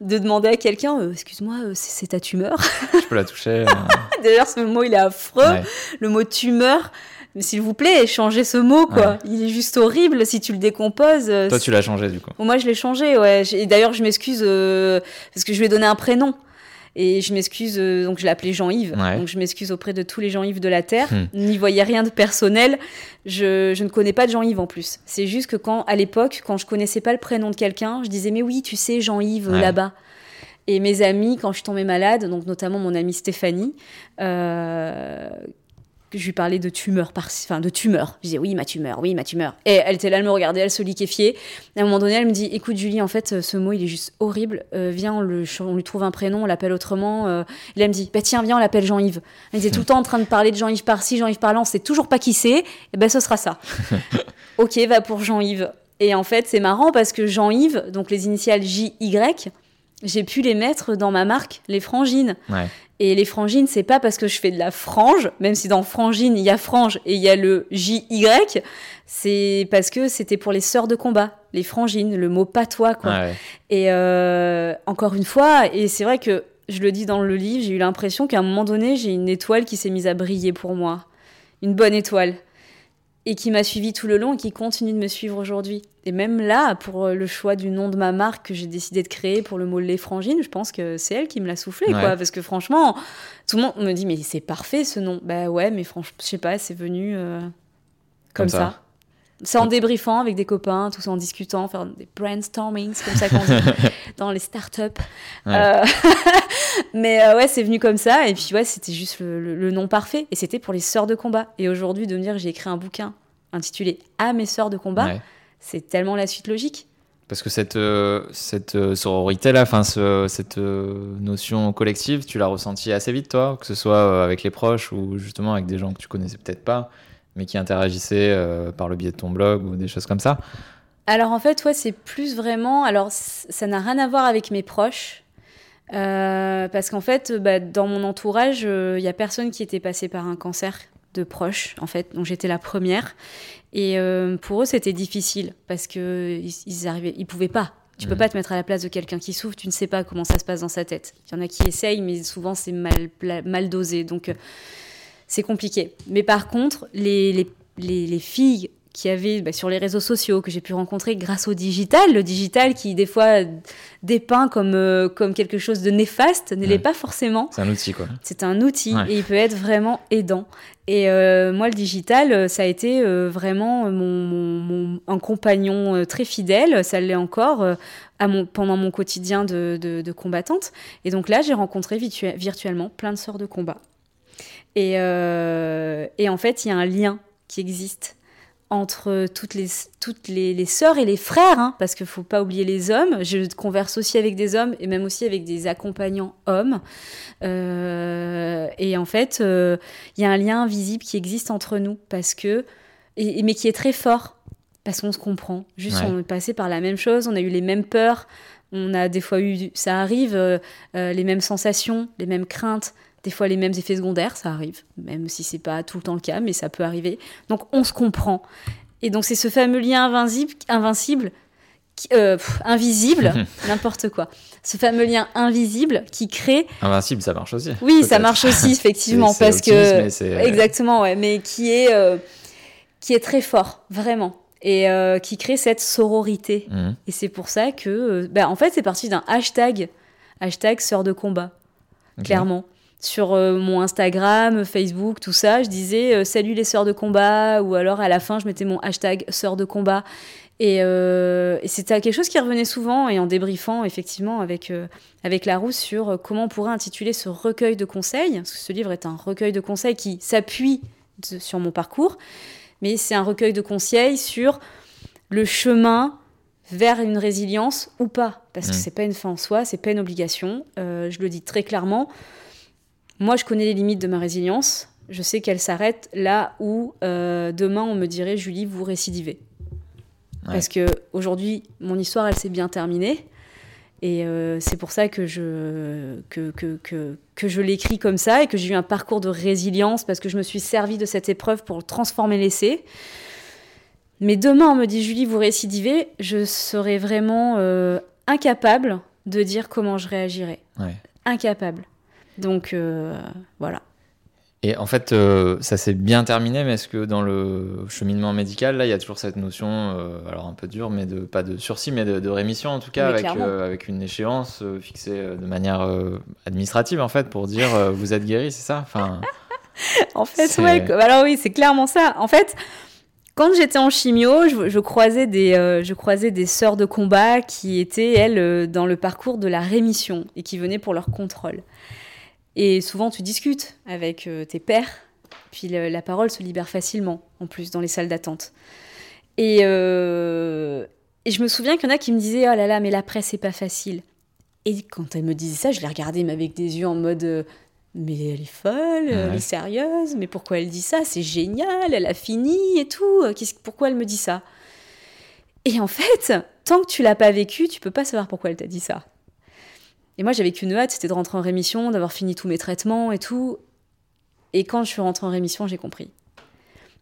De demander à quelqu'un, excuse-moi, c'est ta tumeur [laughs] Je peux la toucher D'ailleurs, ce mot, il est affreux. Le mot tumeur, mais s'il vous plaît, changez ce mot, quoi. Il est juste horrible si tu le décomposes. Euh, Toi, tu l'as changé, du coup. Moi, je l'ai changé, ouais. Et d'ailleurs, je m'excuse euh, parce que je lui ai donné un prénom. Et je m'excuse, euh, donc je l'ai appelé Jean-Yves. Donc je m'excuse auprès de tous les Jean-Yves de la Terre. Hmm. N'y voyez rien de personnel. Je, je ne connais pas de Jean-Yves en plus. C'est juste que quand, à l'époque, quand je connaissais pas le prénom de quelqu'un, je disais, mais oui, tu sais, Jean-Yves, là-bas. Et mes amis, quand je suis tombée malade, donc notamment mon amie Stéphanie, euh, je lui parlais de tumeur, par... enfin de tumeur. Je disais oui, ma tumeur, oui, ma tumeur. Et elle était là, elle me regardait, elle se liquéfiait. Et à un moment donné, elle me dit écoute, Julie, en fait, ce mot, il est juste horrible. Euh, viens, on, le... on, lui trouve un prénom, on l'appelle autrement. Euh... Et elle me dit bah, tiens, viens, on l'appelle Jean-Yves. Elle était [laughs] tout le temps en train de parler de Jean-Yves par-ci, Jean-Yves par-là, on sait toujours pas qui c'est. Et ben, ce sera ça. [laughs] ok, va pour Jean-Yves. Et en fait, c'est marrant parce que Jean-Yves, donc les initiales J-Y, j'ai pu les mettre dans ma marque, les frangines. Ouais. Et les frangines, c'est pas parce que je fais de la frange, même si dans frangine, il y a frange et il y a le JY, c'est parce que c'était pour les sœurs de combat, les frangines, le mot patois, quoi. Et euh, encore une fois, et c'est vrai que je le dis dans le livre, j'ai eu l'impression qu'à un moment donné, j'ai une étoile qui s'est mise à briller pour moi. Une bonne étoile et qui m'a suivi tout le long et qui continue de me suivre aujourd'hui. Et même là, pour euh, le choix du nom de ma marque que j'ai décidé de créer pour le mot Les Frangines, je pense que c'est elle qui me l'a soufflé, quoi. Parce que franchement, tout le monde me dit, mais c'est parfait ce nom. Bah ouais, mais franchement, je sais pas, c'est venu euh, comme, ça. C'est en débriefant avec des copains, tout ça en discutant, faire des brainstormings, comme ça qu'on dit [laughs] dans les startups. Euh, [laughs] mais ouais, c'est venu comme ça. Et puis ouais, c'était juste le, nom parfait. Et c'était pour les sœurs de combat. Et aujourd'hui, de me dire j'ai écrit un bouquin intitulé À mes sœurs de combat, c'est tellement la suite logique. Parce que cette, euh, cette euh, sororité-là, cette notion collective, tu l'as ressentie assez vite, toi, que ce soit avec les proches ou justement avec des gens que tu connaissais peut-être pas mais qui interagissait euh, par le biais de ton blog ou des choses comme ça Alors en fait, ouais, c'est plus vraiment. Alors ça n'a rien à voir avec mes proches. Euh, parce qu'en fait, bah, dans mon entourage, il euh, n'y a personne qui était passé par un cancer de proche, en fait. Donc j'étais la première. Et pour eux, c'était difficile parce que ils, arrivaient, ils pouvaient pas. Tu peux pas te mettre à la place de quelqu'un qui souffre, tu ne sais pas comment ça se passe dans sa tête. Il y en a qui essayent, mais souvent c'est mal, mal dosé. Donc c'est compliqué. Mais par contre, les, les, les, filles qui avaient bah, sur les réseaux sociaux que j'ai pu rencontrer grâce au digital, le digital qui des fois dépeint comme, euh, comme quelque chose de néfaste, ne l'est pas forcément. C'est un outil quoi. C'est un outil et il peut être vraiment aidant. Et euh, moi, le digital, euh, ça a été vraiment mon, mon, un compagnon très fidèle, ça l'est encore à mon, pendant mon quotidien de, de, de combattante. Et donc là, j'ai rencontré virtuellement plein de sœurs de combat et, euh, et en fait, il y a un lien qui existe entre toutes les, toutes les, les sœurs et les frères, hein, parce qu'il ne faut pas oublier les hommes. Je converse aussi avec des hommes et même aussi avec des accompagnants hommes. Euh, et en fait, euh, il y a un lien invisible qui existe entre nous, parce que, et, mais qui est très fort, parce qu'on se comprend. Juste, on est passé par la même chose, on a eu les mêmes peurs, on a des fois eu, ça arrive, les mêmes sensations, les mêmes craintes, des fois les mêmes effets secondaires, ça arrive, même si c'est pas tout le temps le cas, mais ça peut arriver. Donc on se comprend. Et donc c'est ce fameux lien invincible, invincible euh, invisible, [laughs] n'importe quoi. Ce fameux lien invisible qui crée. Invincible, ça marche aussi. Oui, ça marche aussi [laughs] effectivement parce que exactement, ouais, mais qui est euh, qui est très fort, vraiment, et euh, qui crée cette sororité. Mhm. Et c'est pour ça que, ben, en fait, c'est parti d'un hashtag, hashtag sœur de combat, clairement sur mon Instagram, Facebook, tout ça, je disais salut les sœurs de combat, ou alors à la fin je mettais mon hashtag sœur de combat. Euh, et, c'était quelque chose qui revenait souvent et en débriefant effectivement avec, euh, avec Larousse sur euh, comment on pourrait intituler ce recueil de conseils. Parce que ce livre est un recueil de conseils qui s'appuie sur mon parcours, mais c'est un recueil de conseils sur le chemin vers une résilience ou pas. Parce que mmh. c'est pas une fin en soi, c'est pas une obligation. je le dis très clairement. Moi, je connais les limites de ma résilience. Je sais qu'elle s'arrête là où demain on me dirait Julie, vous récidivez. Parce que aujourd'hui, mon histoire, elle s'est bien terminée. Et euh, c'est pour ça que je, que, que, que, que je l'écris comme ça et que j'ai eu un parcours de résilience parce que je me suis servi de cette épreuve pour transformer l'essai. Mais demain, on me dit Julie, vous récidivez, je serai vraiment euh, incapable de dire comment je réagirais. Incapable. Donc euh, voilà. Et en fait, euh, ça s'est bien terminé, mais est-ce que dans le cheminement médical, là, il y a toujours cette notion, euh, alors un peu dure, mais de pas de sursis, mais de, rémission en tout cas, avec, euh, avec une échéance fixée de manière administrative en fait, pour dire vous êtes guéri, c'est ça? Enfin, [laughs] En fait, ouais. Alors oui, c'est clairement ça. En fait. Quand j'étais en chimio, je, je croisais des, je croisais des sœurs de combat qui étaient, elles, dans le parcours de la rémission et qui venaient pour leur contrôle. Et souvent, tu discutes avec euh, tes pairs, puis la parole se libère facilement, en plus, dans les salles d'attente. Et, euh, et, je me souviens qu'il y en a qui me disaient Oh là là, mais l'après, c'est pas facile. Et quand elle me disait ça, je les regardais mais avec des yeux en mode euh, Mais elle est folle, elle est sérieuse, mais pourquoi elle dit ça? C'est génial, elle a fini et tout. Pourquoi elle me dit ça? Et en fait, tant que tu l'as pas vécu, tu peux pas savoir pourquoi elle t'a dit ça. Et moi, j'avais qu'une hâte, c'était de rentrer en rémission, d'avoir fini tous mes traitements et tout. Et quand je suis rentrée en rémission, j'ai compris.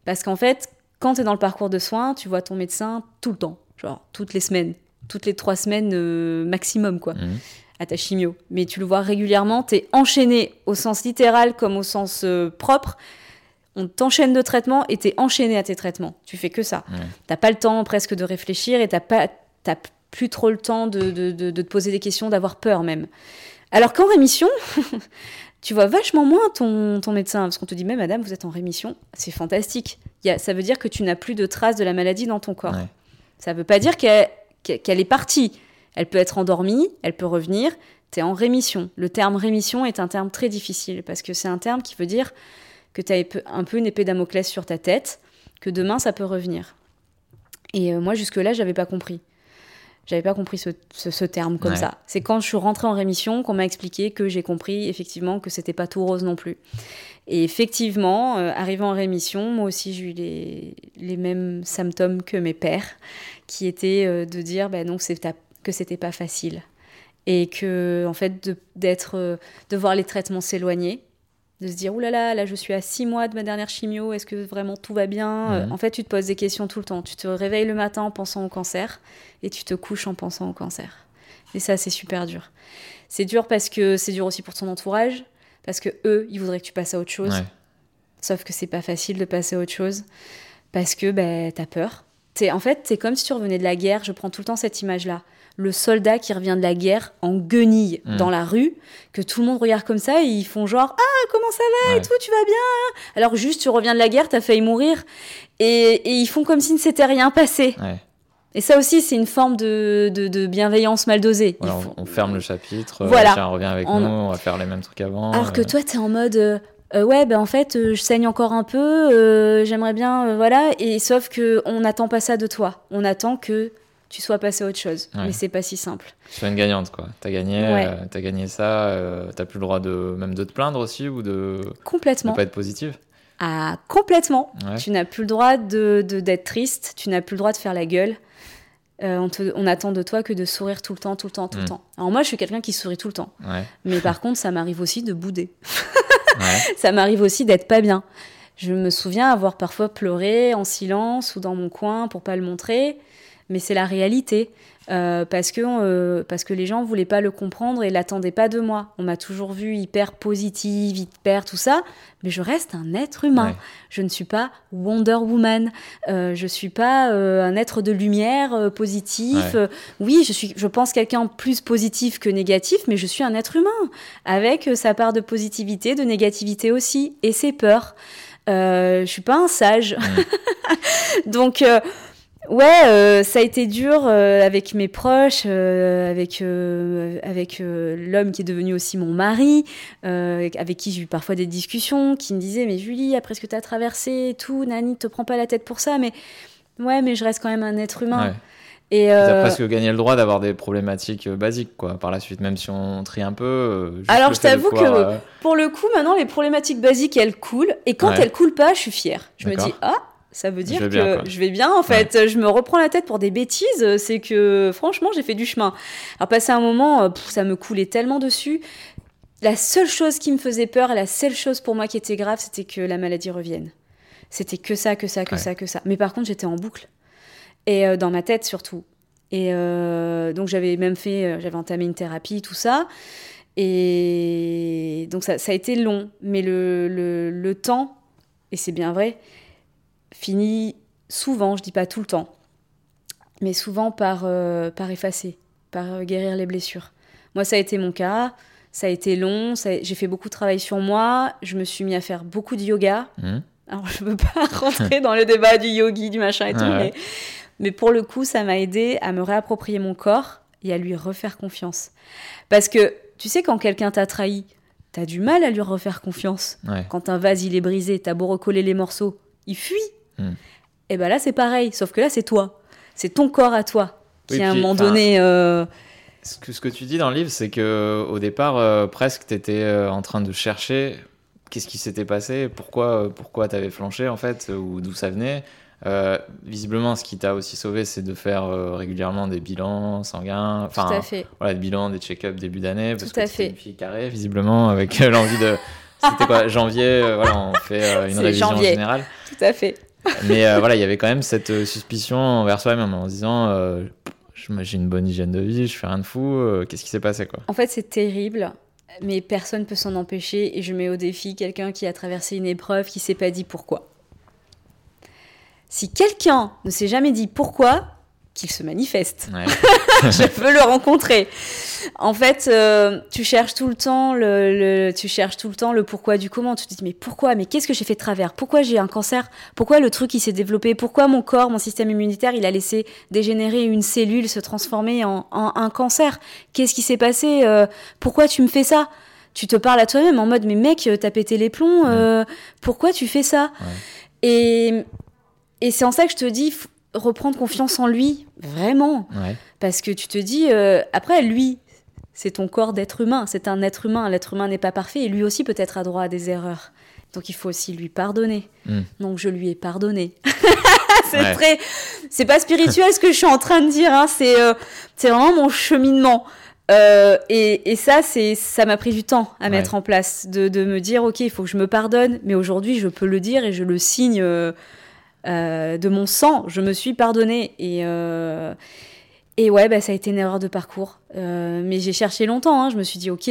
Parce qu'en fait, quand tu es dans le parcours de soins, tu vois ton médecin tout le temps, genre toutes les semaines, toutes les trois semaines euh, maximum, quoi, mmh. à ta chimio. Mais tu le vois régulièrement, tu es enchaîné au sens littéral comme au sens euh, propre. On t'enchaîne de traitements et t'es enchaîné à tes traitements. Tu fais que ça. T'as pas le temps presque de réfléchir et t'as pas, plus trop le temps de, te poser des questions, d'avoir peur même. Alors qu'en rémission, [laughs] tu vois vachement moins ton, médecin, parce qu'on te dit, mais madame, vous êtes en rémission, c'est fantastique. ça veut dire que tu n'as plus de traces de la maladie dans ton corps. Ça ne veut pas dire qu'elle est partie. Elle peut être endormie, elle peut revenir, tu es en rémission. Le terme rémission est un terme très difficile, parce que c'est un terme qui veut dire que tu as un peu une épée Damoclès sur ta tête, que demain ça peut revenir. Et euh, moi, jusque-là, j'avais pas compris. J'avais pas compris ce, terme comme ça. C'est quand je suis rentrée en rémission qu'on m'a expliqué que j'ai compris effectivement que c'était pas tout rose non plus. Et effectivement, euh, arrivant en rémission, moi aussi j'ai eu les, les, mêmes symptômes que mes pères, qui étaient euh, de dire bah, non, que c'était pas facile. Et que, en fait, d'être, euh, de voir les traitements s'éloigner, de se dire, oulala, là, là, là, je suis à six mois de ma dernière chimio, est-ce que vraiment tout va bien? Mhm. En fait, tu te poses des questions tout le temps. Tu te réveilles le matin en pensant au cancer et tu te couches en pensant au cancer. Et ça, c'est super dur. C'est dur parce que c'est dur aussi pour ton entourage, parce que eux, ils voudraient que tu passes à autre chose. Sauf que c'est pas facile de passer à autre chose, parce que ben, t'as peur. Es, en fait, c'est comme si tu revenais de la guerre. Je prends tout le temps cette image-là le soldat qui revient de la guerre en guenille mm. dans la rue, que tout le monde regarde comme ça et ils font genre Ah, comment ça va et tout, tu vas bien Alors juste, tu reviens de la guerre, t'as failli mourir. Et, ils font comme s'il ne s'était rien passé. Et ça aussi, c'est une forme de, bienveillance mal dosée. on, ferme le chapitre, voilà. tiens, reviens avec nous, on va faire les mêmes trucs avant. Alors que euh. toi, t'es en mode. Euh, euh, ouais, ben en fait, je saigne encore un peu, j'aimerais bien, voilà. Et sauf que on n'attend pas ça de toi. On attend que tu sois passé à autre chose. Mais c'est pas si simple. Tu sois une gagnante, quoi. T'as gagné, euh, as gagné ça. Euh, t'as plus le droit de même de te plaindre aussi ou de complètement pas être positive? Ah, complètement. Tu n'as plus le droit de d'être triste. Tu n'as plus le droit de faire la gueule. Euh, on, on, attend de toi que de sourire tout le temps, tout le temps, tout le mm. temps. Alors moi, je suis quelqu'un qui sourit tout le temps. Mais par contre, ça m'arrive aussi de bouder. [laughs] [laughs] ça m'arrive aussi d'être pas bien. Je me souviens avoir parfois pleuré en silence ou dans mon coin pour pas le montrer mais c'est la réalité. Euh, parce, que, euh, parce que les gens voulaient pas le comprendre et l'attendaient pas de moi. On m'a toujours vu hyper positive, hyper tout ça, mais je reste un être humain. Je ne suis pas Wonder Woman, euh, je suis pas un être de lumière positif. oui, je suis, je pense quelqu'un plus positif que négatif, mais je suis un être humain avec sa part de positivité, de négativité aussi, et ses peurs. je suis pas un sage, [laughs] donc Ouais, euh, ça a été dur euh, avec mes proches, euh, avec, avec l'homme qui est devenu aussi mon mari, avec qui j'ai eu parfois des discussions, qui me disaient Mais Julie, après ce que tu as traversé et tout, Nani, te prends pas la tête pour ça, mais ouais, mais je reste quand même un être humain. Ouais. Et as presque gagné le droit d'avoir des problématiques basiques, quoi, par la suite, même si on trie un peu. Alors, je t'avoue que pour le coup, maintenant, les problématiques basiques, elles coulent. Et quand elles coulent pas, je suis fière. Je me dis, ah, ça veut dire que je vais bien en fait. Je me reprends la tête pour des bêtises. C'est que franchement, j'ai fait du chemin. Alors, passé un moment, euh, ça me coulait tellement dessus. La seule chose qui me faisait peur la seule chose pour moi qui était grave, c'était que la maladie revienne. C'était que ça, que ça, que ça, que ça. Mais par contre, j'étais en boucle. Et euh, dans ma tête surtout. Et euh, donc, j'avais même fait, j'avais entamé une thérapie, tout ça. Et donc, ça, ça a été long. Mais le, le, le temps, et c'est bien vrai, finit souvent, je dis pas tout le temps, mais souvent par, euh, par effacer, par euh, guérir les blessures. Moi, ça a été mon cas. Ça a été long. J'ai fait beaucoup de travail sur moi. Je me suis mis à faire beaucoup de yoga. Mmh. Alors, je ne veux pas [laughs] rentrer dans le débat du yogi, du machin et tout, mais, mais pour le coup, ça m'a aidé à me réapproprier mon corps et à lui refaire confiance. Parce que, tu sais, quand quelqu'un t'a trahi, t'as du mal à lui refaire confiance. Quand un vase, il est brisé, t'as beau recoller les morceaux, il fuit. Et ben là, c'est pareil, sauf que là, c'est toi. C'est ton corps à toi qui, à un moment donné. Euh, ce, que, ce que tu dis dans le livre, c'est que au départ, euh, presque, tu étais euh, en train de chercher qu'est-ce qui s'était passé, pourquoi, pourquoi tu avais flanché, en fait, ou d'où ça venait. visiblement, ce qui t'a aussi sauvé, c'est de faire régulièrement des bilans sanguins. Enfin, Tout à fait. Voilà, des bilans, des check-ups début d'année. Parce Tout à que fait. une fille carrée, visiblement, avec l'envie de. C'était quoi Janvier, voilà, on fait une [laughs] révision générale. Tout à fait. Mais euh, voilà, il y avait quand même cette euh, suspicion envers soi-même en disant euh, j'ai une bonne hygiène de vie, je fais rien de fou, qu'est-ce qui s'est passé quoi? En fait, c'est terrible, mais personne peut s'en empêcher et je mets au défi quelqu'un qui a traversé une épreuve qui s'est pas dit pourquoi. Si quelqu'un ne s'est jamais dit pourquoi, qu'il se manifeste. [laughs] je veux le rencontrer. En fait, euh, tu cherches tout le temps le, tu cherches tout le temps le pourquoi du comment. Tu te dis mais pourquoi? Mais qu'est-ce que j'ai fait de travers? Pourquoi j'ai un cancer? Pourquoi le truc il s'est développé? Pourquoi mon corps, mon système immunitaire, il a laissé dégénérer une cellule, se transformer en, un cancer? Qu'est-ce qui s'est passé euh, Pourquoi tu me fais ça? Tu te parles à toi-même en mode mais mec, t'as pété les plombs. Euh, pourquoi tu fais ça? Et et c'est en ça que je te dis, reprendre confiance en lui, vraiment. Parce que tu te dis, euh, après, lui, c'est ton corps d'être humain, c'est un être humain, l'être humain n'est pas parfait, et lui aussi peut-être a droit à des erreurs. Donc il faut aussi lui pardonner. Hmm. Donc je lui ai pardonné. [laughs] c'est très, c'est pas spirituel ce que je suis en train de dire, hein. c'est euh, c'est vraiment mon cheminement. Euh, et, et, ça, c'est, ça m'a pris du temps à mettre en place, de, de, me dire, ok, il faut que je me pardonne, mais aujourd'hui, je peux le dire et je le signe euh, de mon sang, je me suis pardonnée. Et, euh, et ouais, bah, ça a été une erreur de parcours. Euh, mais j'ai cherché longtemps. Hein. Je me suis dit, ok,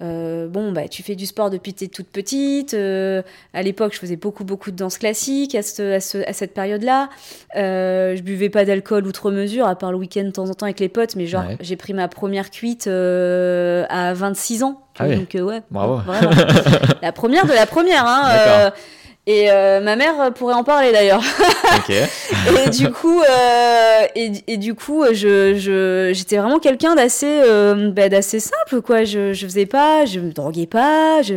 bon, bah, tu fais du sport depuis que tu es toute petite. à l'époque, je faisais beaucoup, beaucoup de danse classique à, cette période-là. je buvais pas d'alcool outre mesure, à part le week-end de temps en temps avec les potes. Mais genre, j'ai pris ma première cuite à 26 ans. Ah Donc, ouais. Bravo. [laughs] la première de la première. Hein, et euh, ma mère pourrait en parler d'ailleurs. [laughs] et du coup, euh, et, et, du coup, je, je, j'étais vraiment quelqu'un d'assez, euh, bah, d'assez simple, quoi. Je, je faisais pas, je me droguais pas. Je...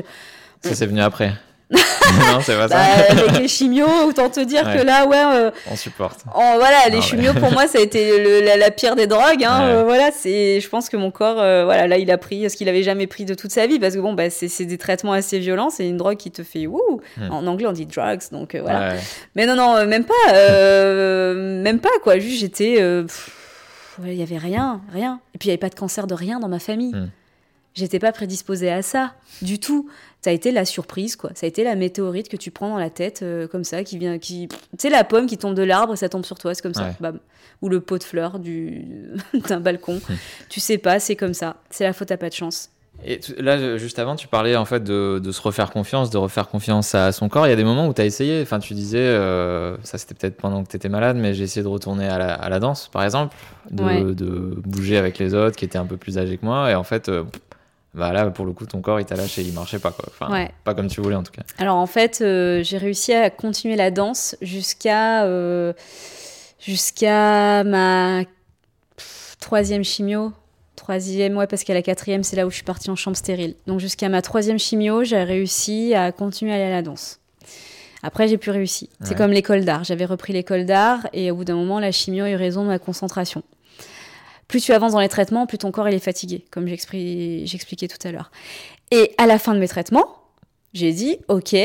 Ça, c'est venu après. [laughs] non, c'est pas ça. Bah, avec les chimios, autant te dire que là, ouais. Euh, on supporte. voilà, les chimios, pour moi, ça a été la, pire des drogues. Hein, euh, voilà, c'est, je pense que mon corps, euh, voilà, là, il a pris ce qu'il avait jamais pris de toute sa vie, parce que bon, bah, c'est des traitements assez violents, c'est une drogue qui te fait ouh. Hmm. En anglais, on dit drugs, donc voilà. Mais non, non, même pas, [laughs] même pas, quoi. Juste, j'étais. Il y avait rien, rien. Et puis, il n'y avait pas de cancer de rien dans ma famille. Hmm. J'étais pas prédisposée à ça du tout. Ça a été la surprise, quoi. Ça a été la météorite que tu prends dans la tête, euh, comme ça, qui vient, qui, tu sais, la pomme qui tombe de l'arbre et ça tombe sur toi, c'est comme ça, bam. Ou le pot de fleurs du [laughs] d'un balcon. Hum. tu sais pas, c'est comme ça. C'est la faute à pas de chance. Et là, juste avant, tu parlais en fait de, de, se refaire confiance, de refaire confiance à son corps. Il y a des moments où tu as essayé, enfin, tu disais, euh, ça c'était peut-être pendant que tu étais malade, mais j'ai essayé de retourner à la, à la, danse, par exemple, de, de, bouger avec les autres qui étaient un peu plus âgés que moi. Et en fait, euh, bah là, pour le coup, ton corps il t'a lâché, il marchait pas, quoi. Enfin, pas comme tu voulais en tout cas. Alors en fait, euh, j'ai réussi à continuer la danse jusqu'à jusqu'à ma troisième chimio Troisième, ouais, parce qu'à la quatrième, c'est là où je suis partie en chambre stérile. Donc jusqu'à ma troisième chimio, j'ai réussi à continuer à aller à la danse. Après, j'ai plus réussi. C'est comme l'école d'art. J'avais repris l'école d'art et au bout d'un moment, la chimio a eu raison de ma concentration. Plus tu avances dans les traitements, plus ton corps il est fatigué, comme j'expliquais tout à l'heure. Et à la fin de mes traitements, j'ai dit, ok,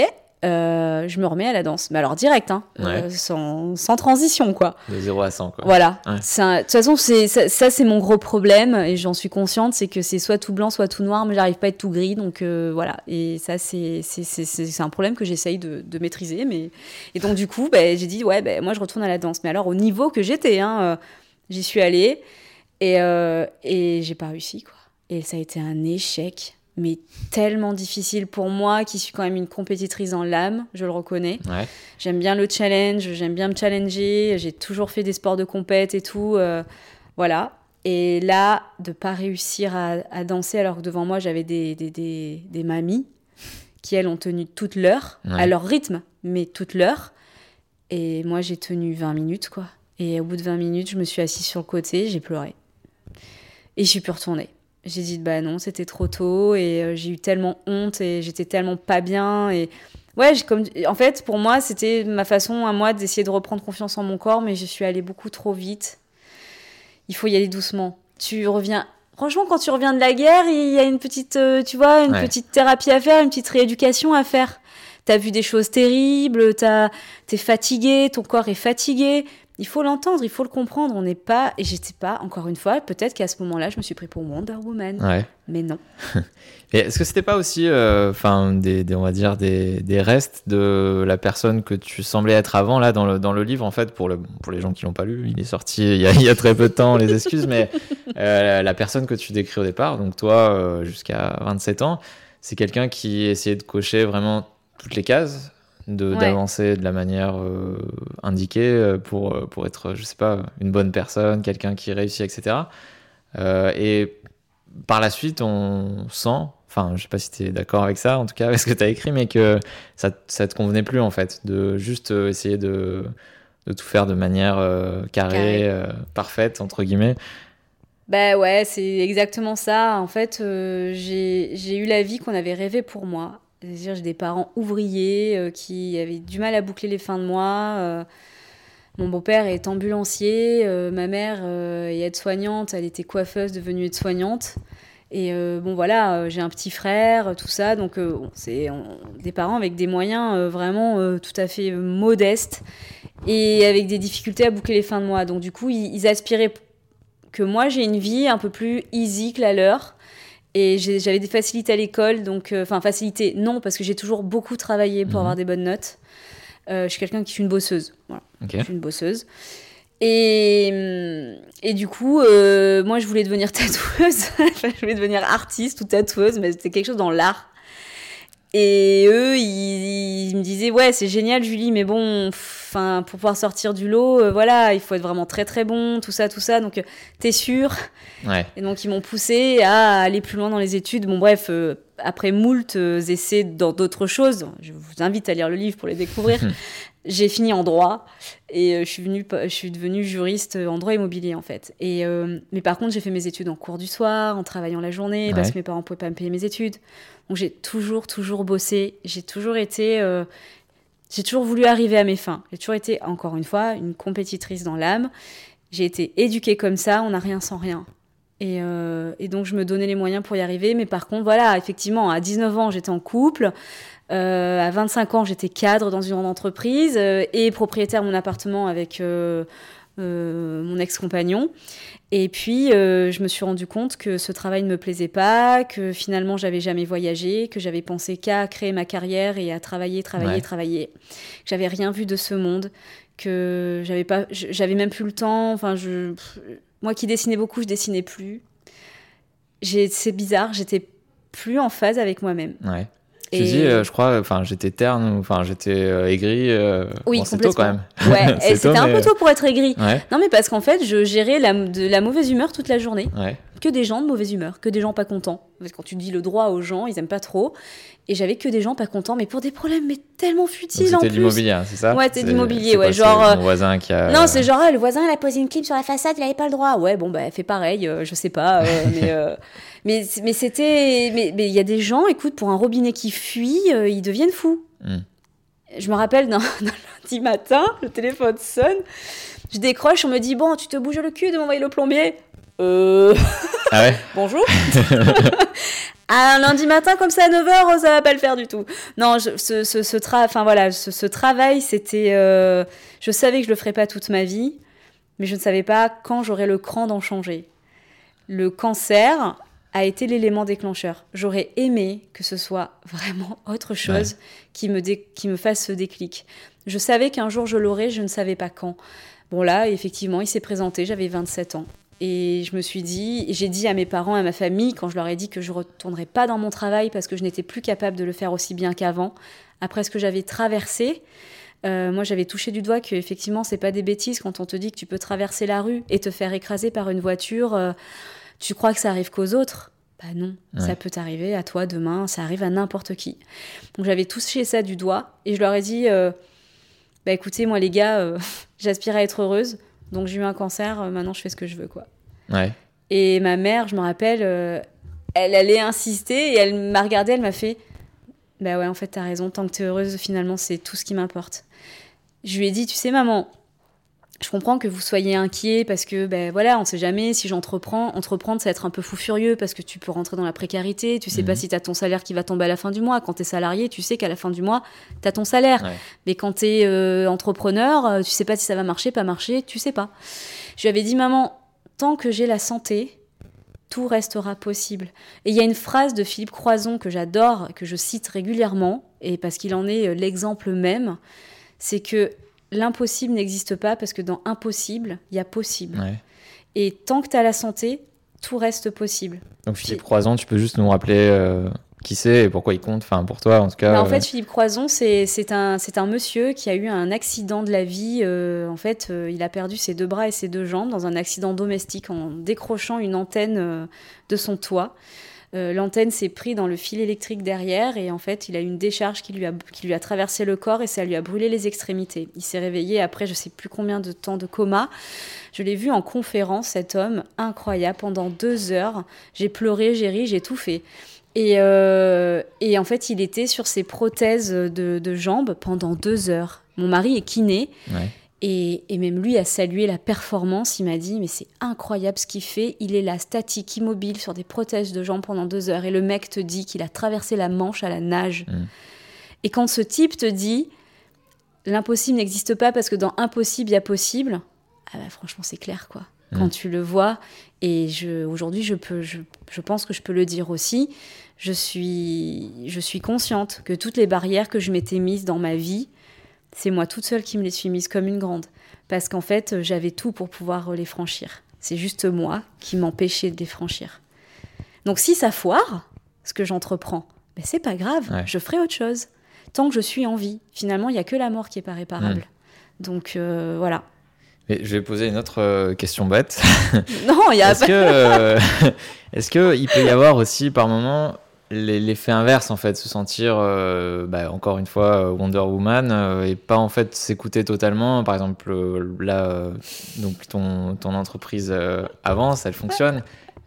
euh, je me remets à la danse. Mais alors direct, hein, euh, sans, sans, transition, quoi. De 0 à 100, quoi. Voilà. de toute façon, ça, ça c'est mon gros problème, et j'en suis consciente, c'est que c'est soit tout blanc, soit tout noir, mais j'arrive pas à être tout gris, donc euh, voilà. Et ça, c'est un problème que j'essaye de, de, maîtriser. Mais... Et donc, du coup, bah, j'ai dit, ouais, bah, moi, je retourne à la danse. Mais alors, au niveau que j'étais, hein, j'y suis allée, et, et j'ai pas réussi, quoi. Et ça a été un échec mais tellement difficile pour moi, qui suis quand même une compétitrice en l'âme, je le reconnais. J'aime bien le challenge, j'aime bien me challenger, j'ai toujours fait des sports de compète et tout, euh, voilà. Et là, de pas réussir à, danser alors que devant moi j'avais des, des, des, des, mamies qui elles ont tenu toute l'heure, à leur rythme, mais toute l'heure. Et moi j'ai tenu 20 minutes quoi. Et au bout de 20 minutes, je me suis assise sur le côté, j'ai pleuré. Et je suis plus retournée. J'ai dit bah non, c'était trop tôt et euh, j'ai eu tellement honte et j'étais tellement pas bien et ouais, comme en fait pour moi c'était ma façon à moi d'essayer de reprendre confiance en mon corps, mais je suis allée beaucoup trop vite. Il faut y aller doucement. Tu reviens. Franchement, quand tu reviens de la guerre, il y a une petite, euh, tu vois, une petite thérapie à faire, une petite rééducation à faire. T'as vu des choses terribles, t'es fatigué, ton corps est fatigué il faut l'entendre, il faut le comprendre. On n'est pas, et j'étais pas, encore une fois, peut-être qu'à ce moment-là, je me suis pris pour Wonder Woman. Ouais. Mais non. [laughs] et est-ce que c'était pas aussi, euh, enfin, des, on va dire, des, des, restes de la personne que tu semblais être avant, là, dans le, dans le livre, en fait, pour, le, pour les gens qui l'ont pas lu, il est sorti il y a, [laughs] il y a très peu de temps, les excuses, mais [laughs] euh, la personne que tu décris au départ, donc toi, euh, jusqu'à 27 ans, c'est quelqu'un qui essayait de cocher vraiment toutes les cases d'avancer de, la manière euh, indiquée euh, pour, euh, pour être, je sais pas, une bonne personne, quelqu'un qui réussit, etc. et par la suite, on sent, enfin, je sais pas si tu es d'accord avec ça, en tout cas, [laughs] avec ce que tu as écrit, mais que ça, ça te convenait plus, en fait, de juste essayer de, de tout faire de manière carrée, parfaite, entre guillemets. Bah ouais, c'est exactement ça. En fait, j'ai eu la vie qu'on avait rêvée pour moi. C'est-à-dire, j'ai des parents ouvriers euh, qui avaient du mal à boucler les fins de mois. Euh. mon beau-père est ambulancier, euh, ma mère est aide-soignante, elle était coiffeuse devenue aide-soignante. Et bon voilà, j'ai un petit frère, tout ça, donc c'est des parents avec des moyens vraiment tout à fait modestes et avec des difficultés à boucler les fins de mois. Donc du coup, ils, ils aspiraient que moi j'ai une vie un peu plus easy que la leur. Et j'avais des facilités à l'école, donc, euh, enfin, facilités, non, parce que j'ai toujours beaucoup travaillé pour mhm. avoir des bonnes notes. Euh, je suis quelqu'un qui suis une bosseuse. Voilà. Je suis une bosseuse. Et, et du coup, euh, moi, je voulais devenir [laughs] tatoueuse. je voulais devenir artiste ou tatoueuse, mais c'était quelque chose dans l'art. Et eux, ils, me disaient ouais, c'est génial, Julie, mais bon, enfin, pour pouvoir sortir du lot, euh, voilà, il faut être vraiment très très bon, tout ça, tout ça. Donc, euh, t'es sûr ouais. Et donc, ils m'ont poussé à aller plus loin dans les études. Bon, bref, euh, après moult essais dans d'autres choses, je vous invite à lire le livre pour les découvrir. [laughs] j'ai fini en droit et je suis venue je suis devenue juriste en droit immobilier en fait et mais par contre j'ai fait mes études en cours du soir en travaillant la journée parce que mes parents pouvaient pas me payer mes études donc j'ai toujours, toujours bossé. J'ai toujours été. Euh, j'ai toujours voulu arriver à mes fins. J'ai toujours été, encore une fois, une compétitrice dans l'âme. J'ai été éduquée comme ça, on n'a rien sans rien. Et, euh, et, donc je me donnais les moyens pour y arriver. Mais par contre, voilà, effectivement, à 19 ans, j'étais en couple. Euh, à 25 ans, j'étais cadre dans une grande entreprise et propriétaire de mon appartement avec mon ex-compagnon. Et puis, je me suis rendu compte que ce travail ne me plaisait pas, que finalement, j'avais jamais voyagé, que j'avais pensé qu'à créer ma carrière et à travailler, travailler, travailler. Que j'avais rien vu de ce monde, que j'avais pas, j'avais même plus le temps. Enfin, je, moi qui dessinais beaucoup, je dessinais plus. C'est bizarre, j'étais plus en phase avec moi-même. Ouais. Tu dis, euh, je crois, enfin, j'étais terne, enfin, j'étais euh, aigri. Euh, oui, complètement. Tôt, quand même. Ouais, [laughs] c'était un peu tôt pour être aigri. Non, mais parce qu'en fait, je gérais la, de la mauvaise humeur toute la journée. Ouais. Que des gens de mauvaise humeur, que des gens pas contents. Parce que quand tu dis le droit aux gens, ils aiment pas trop. Et j'avais que des gens pas contents, mais pour des problèmes mais tellement futiles en plus. C'était l'immobilier, c'est ça Ouais, c'était l'immobilier, ouais. genre. Mon voisin qui a. Non, c'est genre, le voisin, il a posé une clim sur la façade, il avait pas le droit. Ouais, bon, bah, fait pareil, je sais pas, [laughs] mais. Mais, mais c'était. Mais il y a des gens, écoute, pour un robinet qui fuit, euh, ils deviennent fous. Hmm. Je me rappelle d'un [laughs] lundi matin, le téléphone sonne, je décroche, on me dit Bon, tu te bouges le cul de m'envoyer le plombier Euh. Ah ouais [laughs] Bonjour [laughs] Un lundi matin comme ça à 9h, ça va pas le faire du tout. Non, ce, ce, ce, voilà, ce, travail, c'était. Euh, je savais que je le ferais pas toute ma vie, mais je ne savais pas quand j'aurais le cran d'en changer. Le cancer, a été l'élément déclencheur. J'aurais aimé que ce soit vraiment autre chose qui, me qui me fasse ce déclic. Je savais qu'un jour je l'aurais, je ne savais pas quand. Bon là, effectivement, il s'est présenté, j'avais 27 ans. Et je me suis dit, j'ai dit à mes parents, à ma famille, quand je leur ai dit que je ne retournerais pas dans mon travail parce que je n'étais plus capable de le faire aussi bien qu'avant, après ce que j'avais traversé, euh, moi, j'avais touché du doigt que effectivement, c'est pas des bêtises quand on te dit que tu peux traverser la rue et te faire écraser par une voiture. Euh, tu crois que ça arrive qu'aux autres? Bah non, ça peut t'arriver à toi demain, ça arrive à n'importe qui. Donc j'avais touché ça du doigt et je leur ai dit euh, Bah écoutez, moi les gars, [laughs] j'aspire à être heureuse, donc j'ai eu un cancer, euh, maintenant je fais ce que je veux quoi. Ouais. Et ma mère, je me rappelle, elle allait insister et elle m'a regardé, elle m'a fait Bah ouais, en fait, t'as raison, tant que t'es heureuse, finalement, c'est tout ce qui m'importe. Je lui ai dit Tu sais, maman, je comprends que vous soyez inquiet parce que, ben voilà, on sait jamais si j'entreprends. Entreprendre, va être un peu fou furieux parce que tu peux rentrer dans la précarité. Tu sais pas mhm. si tu as ton salaire qui va tomber à la fin du mois. Quand tu es salarié, tu sais qu'à la fin du mois, tu as ton salaire. Mais quand tu es euh, entrepreneur, euh, tu sais pas si ça va marcher, pas marcher, tu sais pas. Je lui avais dit, maman, tant que j'ai la santé, tout restera possible. Et il y a une phrase de Philippe Croison que j'adore, que je cite régulièrement, et parce qu'il en est euh, l'exemple même, c'est que l'impossible n'existe pas parce que dans impossible, il y a possible. Et tant que tu as la santé, tout reste possible. Donc Philippe Croison, tu peux juste nous rappeler euh, qui c'est et pourquoi il compte, enfin pour toi en tout cas. Bah, en fait, euh, Philippe Croison, c'est un, un monsieur qui a eu un accident de la vie. Euh, en fait, il a perdu ses deux bras et ses deux jambes dans un accident domestique en décrochant une antenne de son toit. Euh, l'antenne s'est prise dans le fil électrique derrière et en fait, il a eu une décharge qui lui a, qui lui a traversé le corps et ça lui a brûlé les extrémités. Il s'est réveillé après je sais plus combien de temps de coma. Je l'ai vu en conférence, cet homme, incroyable, pendant deux heures. J'ai pleuré, j'ai ri, j'ai tout fait. Et, euh, et, en fait, il était sur ses prothèses de, de, jambes pendant deux heures. Mon mari est kiné. Ouais. Et, même lui a salué la performance. Il m'a dit Mais c'est incroyable ce qu'il fait. Il est là, statique, immobile, sur des prothèses de jambes pendant deux heures. Et le mec te dit qu'il a traversé la Manche à la nage. Mm. Et quand ce type te dit L'impossible n'existe pas parce que dans impossible, il y a possible, ah bah, franchement, c'est clair, quoi. Mm. Quand tu le vois, et aujourd'hui, je, peux, je, je pense que je peux le dire aussi, je suis, je suis consciente que toutes les barrières que je m'étais mises dans ma vie, c'est moi toute seule qui me les suis mises comme une grande. Parce qu'en fait, j'avais tout pour pouvoir les franchir. C'est juste moi qui m'empêchais de les franchir. Donc si ça foire, ce que j'entreprends, ben c'est pas grave, je ferai autre chose. Tant que je suis en vie, finalement, il n'y a que la mort qui est pas réparable. Hmm. Donc euh, voilà. Mais je vais poser une autre euh, question bête. [laughs] non, il y a Est-ce que, euh, [laughs] est-ce que il peut y avoir aussi par moment l'effet inverse en fait se sentir euh, bah, encore une fois Wonder Woman euh, et pas en fait s'écouter totalement. Par exemple euh, là donc ton, ton entreprise avance elle fonctionne.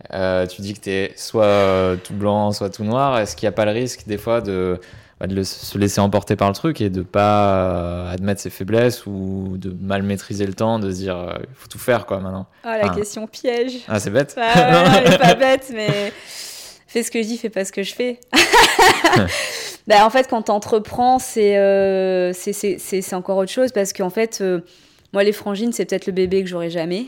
Tu dis que tu es soit tout blanc soit tout noir. Est-ce qu'il n'y a pas le risque des fois de, bah, de se laisser emporter par le truc et de pas admettre ses faiblesses ou de mal maîtriser le temps de se dire il faut tout faire quoi maintenant? Ah la question piège. ah c'est bête. Ah, pas [laughs] bête mais fais ce que je dis, fais pas ce que je fais. [laughs] bah, en fait, quand tu entreprends, euh, c'est c'est encore autre chose parce qu'en fait, euh, Moi, les frangines, c'est peut-être le bébé que j'aurai jamais.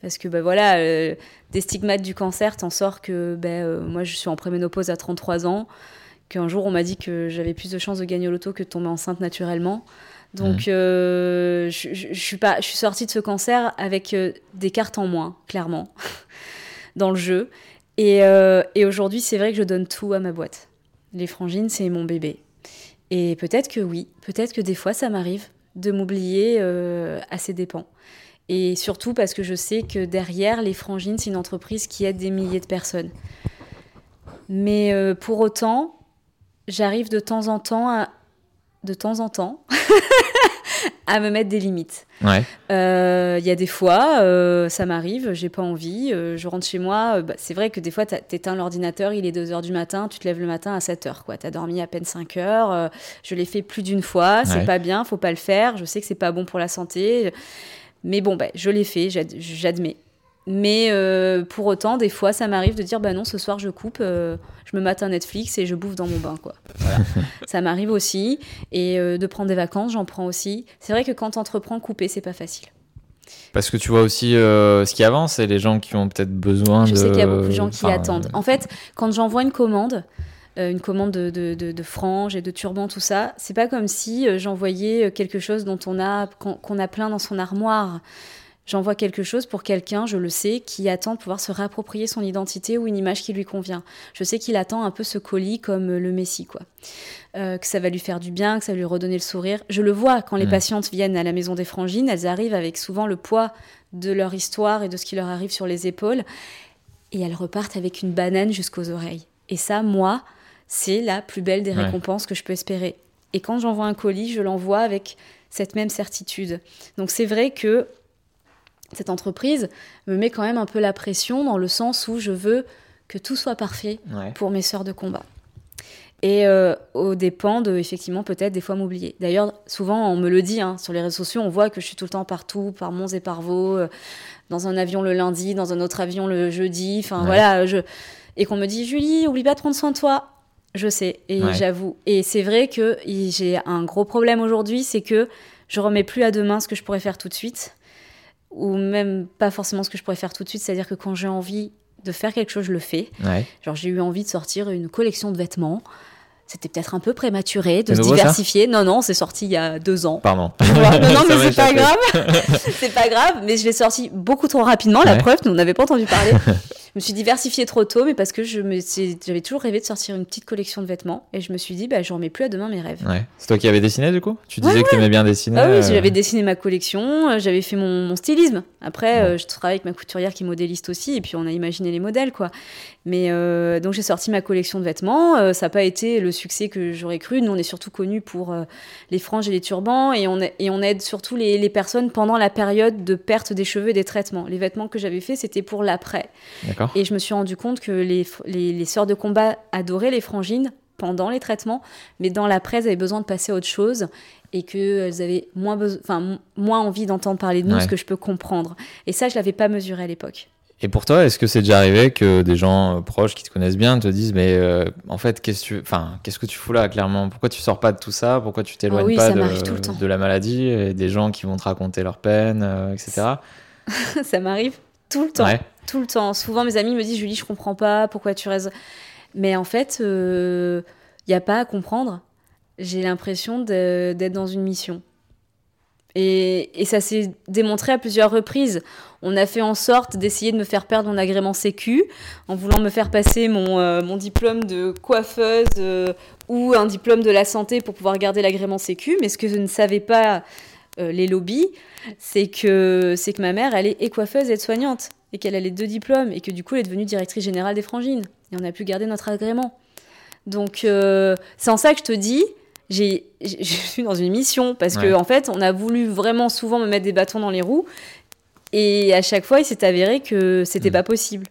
Parce que ben voilà, euh, des stigmates du cancer, t'en sors que ben, euh, moi je suis en préménopause à 33 ans, qu'un jour on m'a dit que j'avais plus de chances de gagner au loto que de tomber enceinte naturellement. Donc euh, je, je, je suis pas, je suis sortie de ce cancer avec euh, des cartes en moins, clairement, [laughs] dans le jeu. Et, euh, et aujourd'hui, c'est vrai que je donne tout à ma boîte. Les frangines, c'est mon bébé. Et peut-être que oui, peut-être que des fois ça m'arrive de m'oublier euh, à ses dépens. Et surtout parce que je sais que derrière, les frangines, c'est une entreprise qui aide des milliers de personnes. Mais euh, pour autant, j'arrive de temps en temps à, de temps en temps [laughs] à me mettre des limites. Ouais. Euh, Il y a des fois, euh, ça m'arrive, j'ai pas envie, euh, je rentre chez moi. bah, c'est vrai que des fois, t'éteins l'ordinateur, il est 2h du matin, tu te lèves le matin à 7h. Tu as dormi à peine 5 heures. je l'ai fait plus d'une fois, c'est Ouais. pas bien, faut pas le faire. Je sais que c'est pas bon pour la santé. Mais bon, bah, je l'ai fait, j'ad- j'admets. Mais euh, pour autant, des fois, ça m'arrive de dire bah non, ce soir je coupe, euh, je me mate un Netflix et je bouffe dans mon bain, quoi. Voilà. [laughs] ça m'arrive aussi. Et euh, de prendre des vacances, j'en prends aussi. C'est vrai que quand t'entreprends, couper, c'est pas facile. Parce que tu vois aussi ce qui avance et les gens qui ont peut-être besoin Je de. sais qu'il y a beaucoup de gens qui enfin, attendent. En fait, quand j'envoie une commande, une commande de, de, de, de franges et de turbans, tout ça, c'est pas comme si j'envoyais quelque chose dont on a qu'on qu'on a plein dans son armoire. J'envoie quelque chose pour quelqu'un, je le sais, qui attend de pouvoir se réapproprier son identité ou une image qui lui convient. Je sais qu'il attend un peu ce colis comme euh, le Messie, quoi. Euh, que ça va lui faire du bien, que ça va lui redonner le sourire. Je le vois quand les Mm. patientes viennent à la maison des frangines, elles arrivent avec souvent le poids de leur histoire et de ce qui leur arrive sur les épaules et elles repartent avec une banane jusqu'aux oreilles. Et ça, moi, c'est la plus belle des Ouais. récompenses que je peux espérer. Et quand j'envoie un colis, je l'envoie avec cette même certitude. Donc c'est vrai que cette entreprise me met quand même un peu la pression dans le sens où je veux que tout soit parfait Ouais. pour mes sœurs de combat. Et euh, au dépend de, effectivement, peut-être des fois m'oublier. D'ailleurs, souvent, on me le dit, hein, sur les réseaux sociaux, on voit que je suis tout le temps partout, par Mons et par Vaux, euh, dans un avion le lundi, dans un autre avion le jeudi, enfin Ouais. voilà, je... et qu'on me dit, Julie, oublie pas de prendre soin de toi. Je sais, et Ouais. j'avoue. Et c'est vrai que j'ai un gros problème aujourd'hui, c'est que je remets plus à demain ce que je pourrais faire tout de suite, ou même pas forcément ce que je pourrais faire tout de suite, c'est-à-dire que quand j'ai envie de faire quelque chose, je le fais. Ouais. Genre, j'ai eu envie de sortir une collection de vêtements. C'était peut-être un peu prématuré de se nouveau, diversifier. Non, non, c'est sorti il y a deux ans. Pardon. Tu [laughs] non, non, mais c'est pas grave. [laughs] c'est pas grave, mais je l'ai sorti beaucoup trop rapidement. La Ouais. preuve, nous n'avait pas entendu parler. [laughs] je me suis diversifiée trop tôt, mais parce que je me j'avais toujours rêvé de sortir une petite collection de vêtements. Et je me suis dit, bah, je remets plus à demain mes rêves. Ouais. C'est toi qui avais dessiné du coup? Tu disais Ouais, que t'aimais bien dessiner. Ah oui, euh, j'avais dessiné ma collection, euh, j'avais fait mon, mon stylisme. Après, euh, je travaille avec ma couturière qui est modéliste aussi, et puis on a imaginé les modèles, quoi. Mais euh, donc j'ai sorti ma collection de vêtements. euh, ça n'a pas été le succès que j'aurais cru. Nous, on est surtout connus pour euh, les franges et les turbans, et on, a- et on aide surtout les, les personnes pendant la période de perte des cheveux et des traitements. Les vêtements que j'avais faits, c'était pour l'après. Et je me suis rendu compte que les, f- les, les sœurs de combat adoraient les frangines pendant les traitements, mais dans l'après, elles avaient besoin de passer à autre chose et qu'elles avaient moins, envie d'entendre parler de nous, Ouais. ce que je peux comprendre. Et ça, je l'avais pas mesuré à l'époque. Et pour toi, est-ce que c'est déjà arrivé que des gens euh, proches qui te connaissent bien te disent mais euh, en fait qu'est-ce que tu enfin qu'est-ce que tu fous là clairement? Pourquoi tu sors pas de tout ça? Pourquoi tu t'éloignes Ah oui, pas de, la maladie et des gens qui vont te raconter leur peine, euh, etc. [laughs] ça m'arrive tout le temps. Ouais. Tout le temps. Souvent, mes amis me disent Julie, je comprends pas, pourquoi tu restes? Mais en fait, il n'y a pas à comprendre. J'ai l'impression d'être dans une mission. Et, et ça s'est démontré à plusieurs reprises. On a fait en sorte d'essayer de me faire perdre mon agrément Sécu en voulant me faire passer mon, euh, mon diplôme de coiffeuse euh, ou un diplôme de la santé pour pouvoir garder l'agrément Sécu. Mais ce que je ne savais pas, euh, les lobbies, c'est que, c'est que ma mère, elle est coiffeuse et soignante et qu'elle a les deux diplômes et que du coup, elle est devenue directrice générale des frangines. Et on a pu garder notre agrément. Donc, c'est en ça que je te dis, j'ai, j'ai- [laughs] je suis dans une mission parce Ouais. que en fait, on a voulu vraiment souvent me mettre des bâtons dans les roues et à chaque fois, il s'est avéré que c'était Mm. pas possible.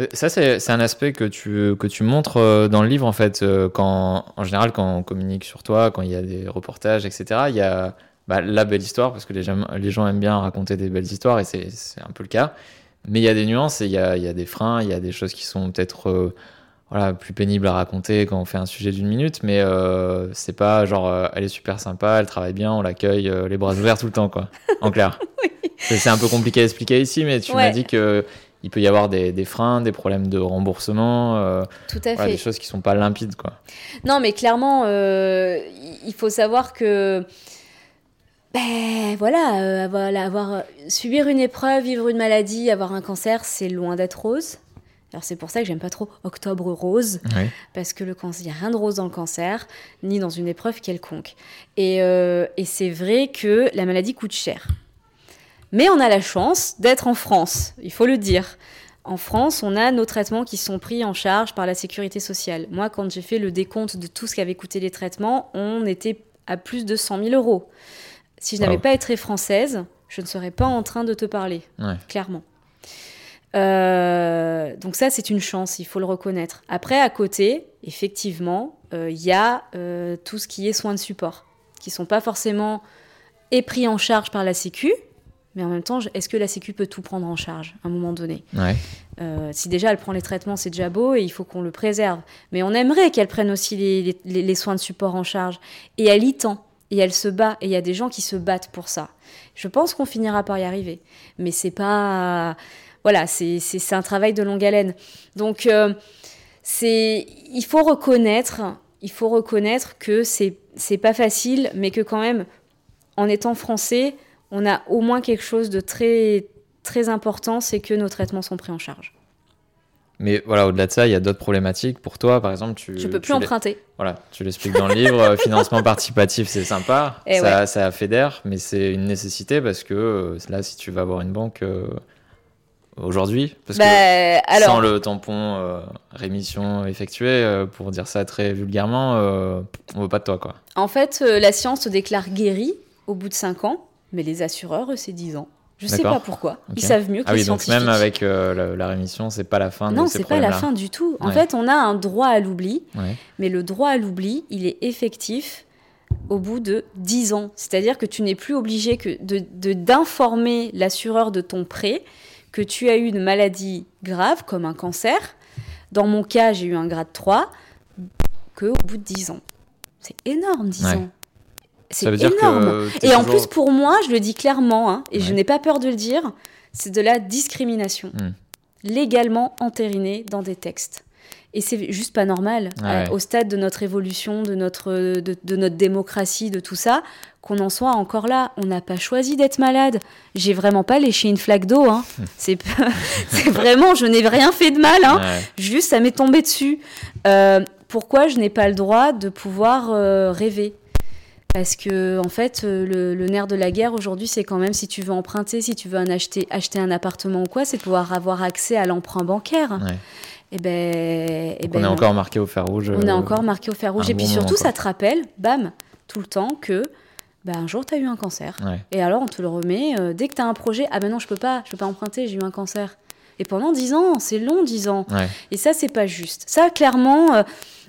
Euh, Ça, c'est un aspect que tu, que tu montres euh, dans le livre, en fait. euh, Quand, en général, quand on communique sur toi, quand il y a des reportages, etc., il y a bah, la belle histoire, parce que les gens, les gens aiment bien raconter des belles histoires, et c'est un peu le cas. Mais il y a des nuances, et il y a, il y a des freins, il y a des choses qui sont peut-être voilà, plus pénible à raconter quand on fait un sujet d'une minute, mais euh, c'est pas genre euh, elle est super sympa, elle travaille bien, on l'accueille euh, les bras ouverts tout le temps, quoi. En clair. [laughs] C'est un peu compliqué à expliquer ici, mais tu m'as dit que il peut y avoir des, des, freins, des problèmes de remboursement, tout à fait. des choses qui sont pas limpides, quoi. Non, mais clairement, il faut savoir que ben voilà, voilà, avoir subir une épreuve, vivre une maladie, avoir un cancer, c'est loin d'être rose. Alors c'est pour ça que j'aime pas trop Octobre Rose, parce que le cancer, il n'y a rien de rose dans le cancer, ni dans une épreuve quelconque. Et, euh, et c'est vrai que la maladie coûte cher. Mais on a la chance d'être en France, il faut le dire. En France, on a nos traitements qui sont pris en charge par la sécurité sociale. Moi, quand j'ai fait le décompte de tout ce qu'avaient coûté les traitements, on était à plus de 100 000 euros. Si je n'avais pas été française, je ne serais pas en train de te parler, clairement. Euh, donc ça, c'est une chance, il faut le reconnaître. Après, à côté, effectivement, euh, il y a euh, tout ce qui est soins de support, qui sont pas forcément pris en charge par la Sécu, mais en même temps, est-ce que la Sécu peut tout prendre en charge à un moment donné? Si déjà elle prend les traitements, c'est déjà beau et il faut qu'on le préserve. Mais on aimerait qu'elle prenne aussi les, les, soins de support en charge. Et elle y tend, et elle se bat, et il y a des gens qui se battent pour ça. Je pense qu'on finira par y arriver. Mais c'est pas voilà, c'est un travail de longue haleine. Donc, euh, c'est il faut reconnaître, il faut reconnaître que c'est pas facile, mais que quand même, en étant français, on a au moins quelque chose de très très important, c'est que nos traitements sont pris en charge. Mais voilà, au-delà de ça, il y a d'autres problématiques. Pour toi, par exemple, tu. Je peux plus emprunter. Voilà, tu l'expliques dans le livre. Euh, financement [laughs] participatif, c'est sympa. Et eh ça, ça fédère, mais c'est une nécessité parce que euh, là, si tu vas avoir une banque, aujourd'hui Parce que bah, sans le tampon euh, rémission effectué, euh, pour dire ça très vulgairement, euh, on veut pas de toi. quoi. En fait, la science te déclare guéri au bout de 5 ans, mais les assureurs, c'est 10 ans. Je sais pas pourquoi. Ils savent mieux que ah les oui, donc même avec la, rémission, c'est pas la fin non, c'est pas la fin du tout. En fait, on a un droit à l'oubli, mais le droit à l'oubli, il est effectif au bout de 10 ans. C'est-à-dire que tu n'es plus obligé que de d'informer l'assureur de ton prêt que tu as eu une maladie grave, comme un cancer, dans mon cas, j'ai eu un grade 3, qu'au bout de 10 ans. C'est énorme, 10 ans. C'est énorme. et en plus, pour moi, je le dis clairement, hein, et je n'ai pas peur de le dire, c'est de la discrimination. Hmm. Légalement entérinée dans des textes. Et c'est juste pas normal, euh, au stade de notre évolution, de notre, de, notre démocratie, de tout ça, qu'on en soit encore là. On n'a pas choisi d'être malade. J'ai vraiment pas léché une flaque d'eau. Hein. [laughs] [laughs] c'est vraiment, je n'ai rien fait de mal. Hein. Juste, ça m'est tombé dessus. Euh, pourquoi je n'ai pas le droit de pouvoir euh, rêver? Parce que en fait, le, nerf de la guerre aujourd'hui, c'est quand même si tu veux emprunter, si tu veux acheter un appartement ou quoi, c'est de pouvoir avoir accès à l'emprunt bancaire. Et eh ben, eh ben, on est encore marqué au fer rouge. On est euh, encore marqué au fer rouge. Et puis surtout, ça te rappelle, bam, tout le temps que bah, un jour, tu as eu un cancer. Et alors, on te le remet. Euh, dès que tu as un projet, ah ben non, je peux pas, je peux pas emprunter, j'ai eu un cancer. Et pendant dix ans, c'est long, dix ans. Et ça, c'est pas juste. Ça, clairement, euh,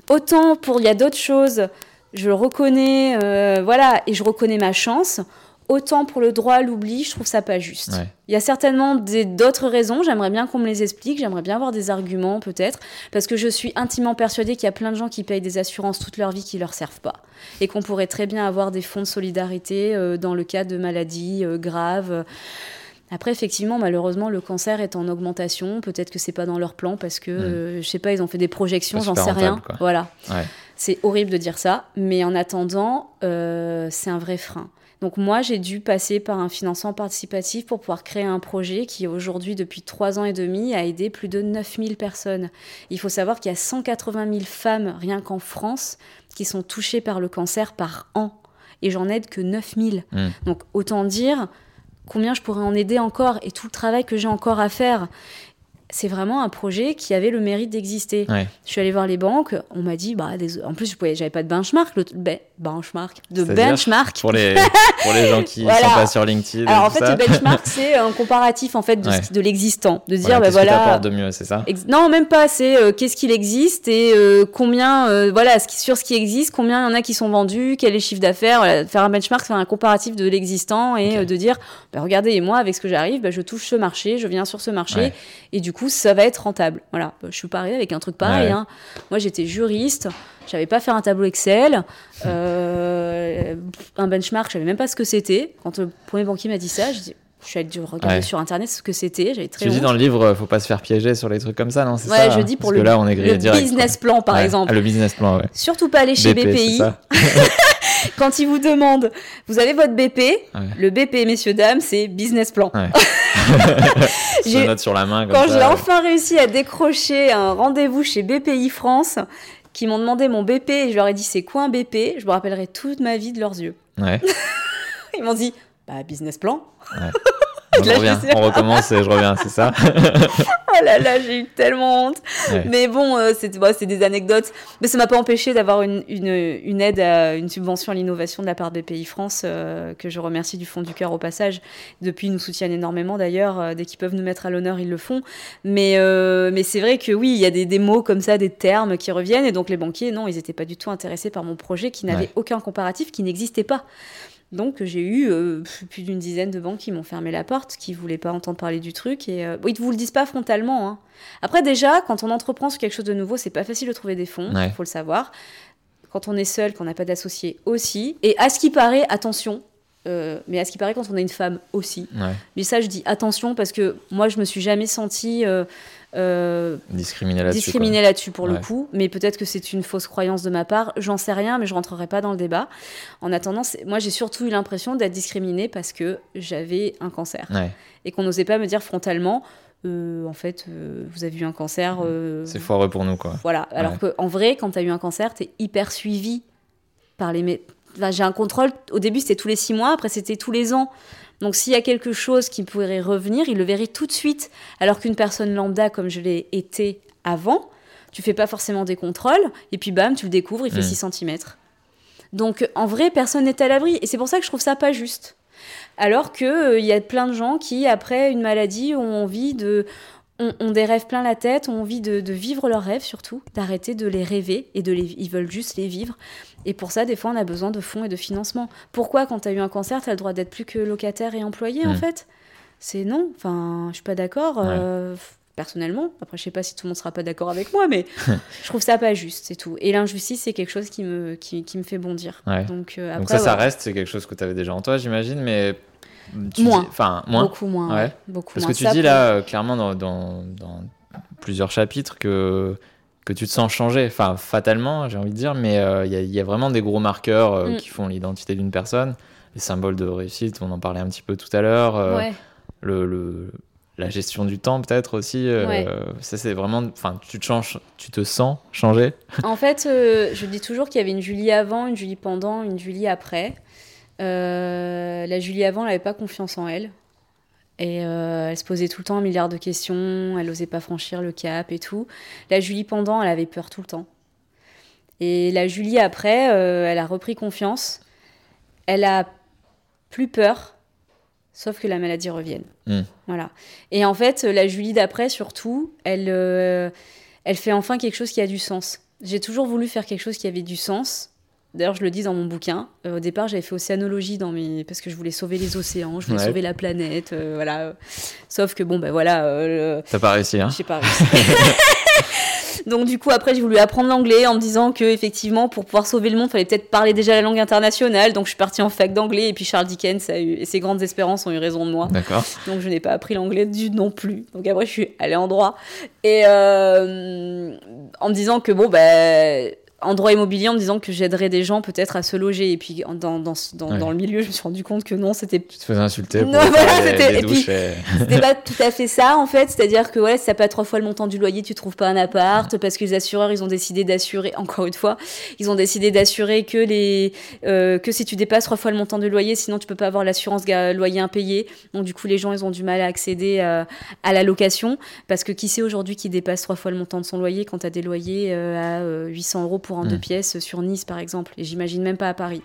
autant pour, il y a d'autres choses, je le reconnais, voilà, et je reconnais ma chance. Autant pour le droit à l'oubli, je trouve ça pas juste. Il y a certainement d'autres raisons, j'aimerais bien qu'on me les explique, j'aimerais bien avoir des arguments peut-être, parce que je suis intimement persuadée qu'il y a plein de gens qui payent des assurances toute leur vie qui leur servent pas. Et qu'on pourrait très bien avoir des fonds de solidarité euh, dans le cas de maladies euh, graves. Après, effectivement, malheureusement, le cancer est en augmentation. Peut-être que c'est pas dans leur plan parce que, je euh, je sais pas, ils ont fait des projections, j'en sais rien. Voilà. C'est horrible de dire ça, mais en attendant, c'est un vrai frein. Donc moi, j'ai dû passer par un financement participatif pour pouvoir créer un projet qui aujourd'hui, depuis trois ans et demi, a aidé plus de 9000 personnes. Il faut savoir qu'il y a 180 000 femmes, rien qu'en France, qui sont touchées par le cancer par an. Et j'en aide que 9000. Mmh. Donc autant dire combien je pourrais en aider encore et tout le travail que j'ai encore à faire c'est vraiment un projet qui avait le mérite d'exister. Je suis allée voir les banques, on m'a dit, bah, en plus, je n'avais pas de benchmark, le, benchmark, de benchmark. Pour les, [laughs] pour les gens qui ne sont pas sur LinkedIn. Alors en fait, le benchmark, [laughs] c'est un comparatif en fait de, de l'existant, de dire, bah, voilà. de mieux, c'est ça Non, même pas. C'est euh, qu'est-ce qu'il existe et euh, combien, euh, voilà, sur ce qui existe, combien il y en a qui sont vendus, quel est le chiffre d'affaires. faire un benchmark, faire un comparatif de l'existant et de dire, bah, regardez, moi, avec ce que j'arrive, bah, je touche ce marché, je viens sur ce marché et du coup, ça va être rentable. Voilà, je suis pas arrivée avec un truc pareil. Ouais. hein. Moi, j'étais juriste, j'avais pas fait un tableau Excel, [laughs] euh, un benchmark, je savais même pas ce que c'était. Quand le premier banquier m'a dit ça, je, dis- je suis allée regarder Ouais. sur internet ce que c'était. J'avais très Tu dis dans le livre, faut pas se faire piéger sur les trucs comme ça, non C'est Ouais, ça je dis pour Parce le, que là, on est grillé le direct, business quoi. plan, par Ouais. exemple. Ah, le business plan, ouais. Surtout pas aller chez BP, BPI. [laughs] [laughs] Quand ils vous demandent, vous avez votre BP, Ouais. le BP, messieurs, dames, c'est business plan. Ouais. [laughs] J'ai- note sur la main comme Quand j'ai enfin réussi à décrocher un rendez-vous chez BPI France, qui m'ont demandé mon BP, et je leur ai dit c'est quoi un BP, je me rappellerai toute ma vie de leurs yeux. Ouais. [laughs] Ils m'ont dit bah business plan. On revient, recommence et je reviens, c'est ça? Là là, j'ai eu tellement honte. Ouais. Mais bon, euh, c'est bon, c'est des anecdotes. Mais ça m'a pas empêché d'avoir une, une, une aide, à, une subvention à l'innovation de la part de BPI France, euh, que je remercie du fond du cœur au passage. Depuis, ils nous soutiennent énormément d'ailleurs. euh, dès qu'ils peuvent nous mettre à l'honneur, ils le font. Mais, euh, mais c'est vrai que oui, il y a des, des mots comme ça, des termes qui reviennent. Et donc les banquiers, non, ils n'étaient pas du tout intéressés par mon projet qui n'avait Ouais. aucun comparatif, qui n'existait pas. Donc j'ai eu euh, plus d'une dizaine de banques qui m'ont fermé la porte, qui voulaient pas entendre parler du truc. Et euh, bon, ils ne vous le disent pas frontalement. hein. Après déjà, quand on entreprend sur quelque chose de nouveau, c'est pas facile de trouver des fonds, il Ouais. faut le savoir. Quand on est seul, qu'on n'a pas d'associé aussi. Et à ce qui paraît, attention. euh, mais à ce qui paraît, quand on est une femme aussi. Ouais. Mais ça, je dis attention parce que moi, je me suis jamais sentie euh, Discriminer là-dessus. là-dessus pour le coup. Mais peut-être que c'est une fausse croyance de ma part. J'en sais rien, mais je rentrerai pas dans le débat. En attendant, moi, j'ai surtout eu l'impression d'être discriminée parce que j'avais un cancer. Ouais. et qu'on n'osait pas me dire frontalement. euh, en fait, euh, vous avez eu un cancer. euh, C'est foireux pour nous, quoi. voilà. Alors Ouais. que en vrai, quand tu as eu un cancer, tu es hyper suivi par les. Enfin, j'ai un contrôle. Au début, c'était tous les six mois. Après, c'était tous les ans. Donc, s'il y a quelque chose qui pourrait revenir, il le verrait tout de suite. Alors qu'une personne lambda, comme je l'ai été avant, tu fais pas forcément des contrôles. Et puis, bam, tu le découvres, il fait Mm. 6 cm. Donc, en vrai, personne n'est à l'abri. Et c'est pour ça que je trouve ça pas juste. Alors qu'il il y a plein de gens qui, après une maladie, ont envie de. Ont, ont des rêves plein la tête, ont envie de, de vivre leurs rêves surtout, d'arrêter de les rêver et de les, ils veulent juste les vivre. Et pour ça, des fois, on a besoin de fonds et de financement. Pourquoi, quand tu as eu un cancer, tu as le droit d'être plus que locataire et employé, en Mm. fait? C'est non. Enfin, je suis pas d'accord. Ouais. euh, personnellement, après je sais pas si tout le monde sera pas d'accord avec moi, mais [laughs] je trouve ça pas juste, c'est tout. Et l'injustice, c'est quelque chose qui me, qui, qui me fait bondir. Ouais. Donc, euh, après, Donc ça, ça reste, c'est quelque chose que tu avais déjà en toi, j'imagine, mais... tu Moins. Enfin, moins. Beaucoup moins. Ouais. ouais. Beaucoup Parce moins. que tu Ça, dis pour- là, euh, clairement, dans, dans, dans plusieurs chapitres, que, que tu te sens changer, enfin, fatalement, j'ai envie de dire, mais euh, il y, a- il y a vraiment des gros marqueurs euh, Mm. qui font l'identité d'une personne. Les symboles de réussite, on en parlait un petit peu tout à l'heure. euh, Ouais. le, le- la gestion du temps, peut-être aussi. euh, Ouais. Ça, c'est vraiment. Enfin, tu te changes, tu te sens changer. En fait, euh, je dis toujours qu'il y avait une Julie avant, une Julie pendant, une Julie après. Euh, la Julie avant, elle n'avait pas confiance en elle. Et euh, elle se posait tout le temps un milliard de questions, elle n'osait pas franchir le cap et tout. La Julie pendant, elle avait peur tout le temps. Et la Julie après, euh, elle a repris confiance. Elle a plus peur, sauf que la maladie revienne. Mm. Voilà. Et en fait, la Julie d'après, surtout, elle, elle fait enfin quelque chose qui a du sens. J'ai toujours voulu faire quelque chose qui avait du sens. D'ailleurs, je le dis dans mon bouquin. Euh, au départ, j'avais fait océanologie dans mes... parce que je voulais sauver les océans, je voulais Ouais. sauver la planète, euh, voilà. Sauf que bon, ben voilà, euh, T'as pas réussi, hein j'ai pas réussi. [laughs] Donc du coup après j'ai voulu apprendre l'anglais en me disant que effectivement pour pouvoir sauver le monde fallait peut-être parler déjà la langue internationale donc je suis partie en fac d'anglais et puis Charles Dickens a eu, et ses grandes espérances ont eu raison de moi D'accord. donc je n'ai pas appris l'anglais du non plus. Donc après je suis allée en droit et euh, en me disant que bon ben en droit immobilier en me disant que j'aiderais des gens peut-être à se loger. Et puis dans, dans, dans, le milieu je me suis rendu compte que non c'était Tu te faisais insulter pour Non, [laughs] voilà, c'était- et puis- et- [laughs] c'était pas tout à fait ça en fait, c'est-à-dire que ouais, si t'as pas trois fois le montant du loyer, tu trouves pas un appart parce que les assureurs ils ont décidé d'assurer encore une fois, ils ont décidé d'assurer que les euh, que si tu dépasses trois fois le montant du loyer, sinon tu peux pas avoir l'assurance loyer impayé. Donc du coup les gens ils ont du mal à accéder euh, à la location. Parce que qui sait aujourd'hui qui dépasse trois fois le montant de son loyer quand t'as des loyers euh, à euh, 800 euros pour un Mm. deux pièces sur Nice par exemple et j'imagine même pas à Paris.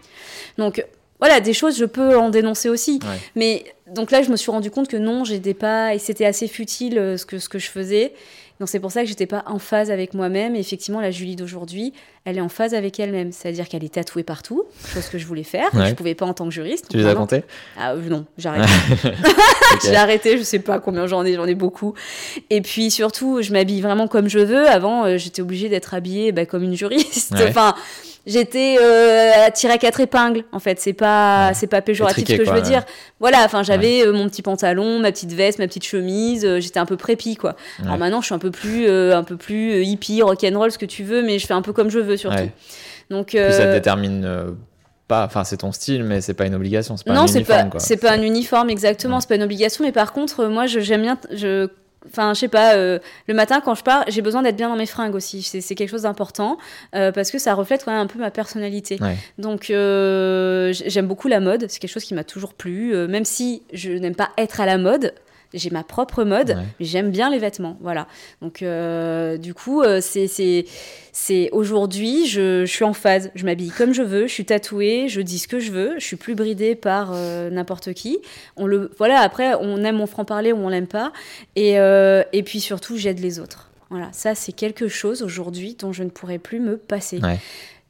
Donc voilà, des choses, je peux en dénoncer aussi. Ouais. Mais donc là, je me suis rendu compte que non, j'étais pas, et c'était assez futile euh, ce que, ce que je faisais. Donc c'est pour ça que j'étais pas en phase avec moi-même. Et effectivement, la Julie d'aujourd'hui, elle est en phase avec elle-même. C'est-à-dire qu'elle est tatouée partout, chose que je voulais faire. Ouais. Je pouvais pas en tant que juriste. Tu les as comptés Ah euh, non, j'ai [laughs] arrêté. Ok. [laughs] J'ai arrêté, je sais pas combien j'en ai, j'en ai beaucoup. Et puis surtout, je m'habille vraiment comme je veux. Avant, euh, j'étais obligée d'être habillée bah, comme une juriste. Ouais. Enfin, j'étais euh, tirée à quatre épingles. En fait, c'est pas, Ouais. c'est pas péjoratif ce que je veux dire. Voilà, enfin, j'avais euh, mon petit pantalon, ma petite veste, ma petite chemise. euh, j'étais un peu prépi, quoi. Alors maintenant, je suis un peu plus, un peu plus hippie, rock'n'roll, ce que tu veux, mais je fais un peu comme je veux surtout. Donc, Puis ça te détermine pas, enfin c'est ton style, mais c'est pas une obligation, c'est pas non, un c'est pas, c'est pas un uniforme exactement, c'est pas une obligation. Mais par contre, moi, je- j'aime bien, je, enfin, je sais pas, euh, le matin quand je pars, j'ai besoin d'être bien dans mes fringues aussi. C'est, quelque chose d'important euh, parce que ça reflète quand même un peu ma personnalité. Ouais. Donc, euh, j'aime beaucoup la mode. C'est quelque chose qui m'a toujours plu, euh, même si je n'aime pas être à la mode. J'ai ma propre mode, Ouais. mais j'aime bien les vêtements, voilà. Donc, euh, du coup, euh, c'est, c'est, c'est aujourd'hui, je, je suis en phase. Je m'habille comme je veux, je suis tatouée, je dis ce que je veux, je suis plus bridée par euh, n'importe qui. On le, voilà. Après, on aime mon franc parler ou on l'aime pas, et, et puis surtout, j'aide les autres. Voilà, ça c'est quelque chose aujourd'hui dont je ne pourrais plus me passer. Ouais.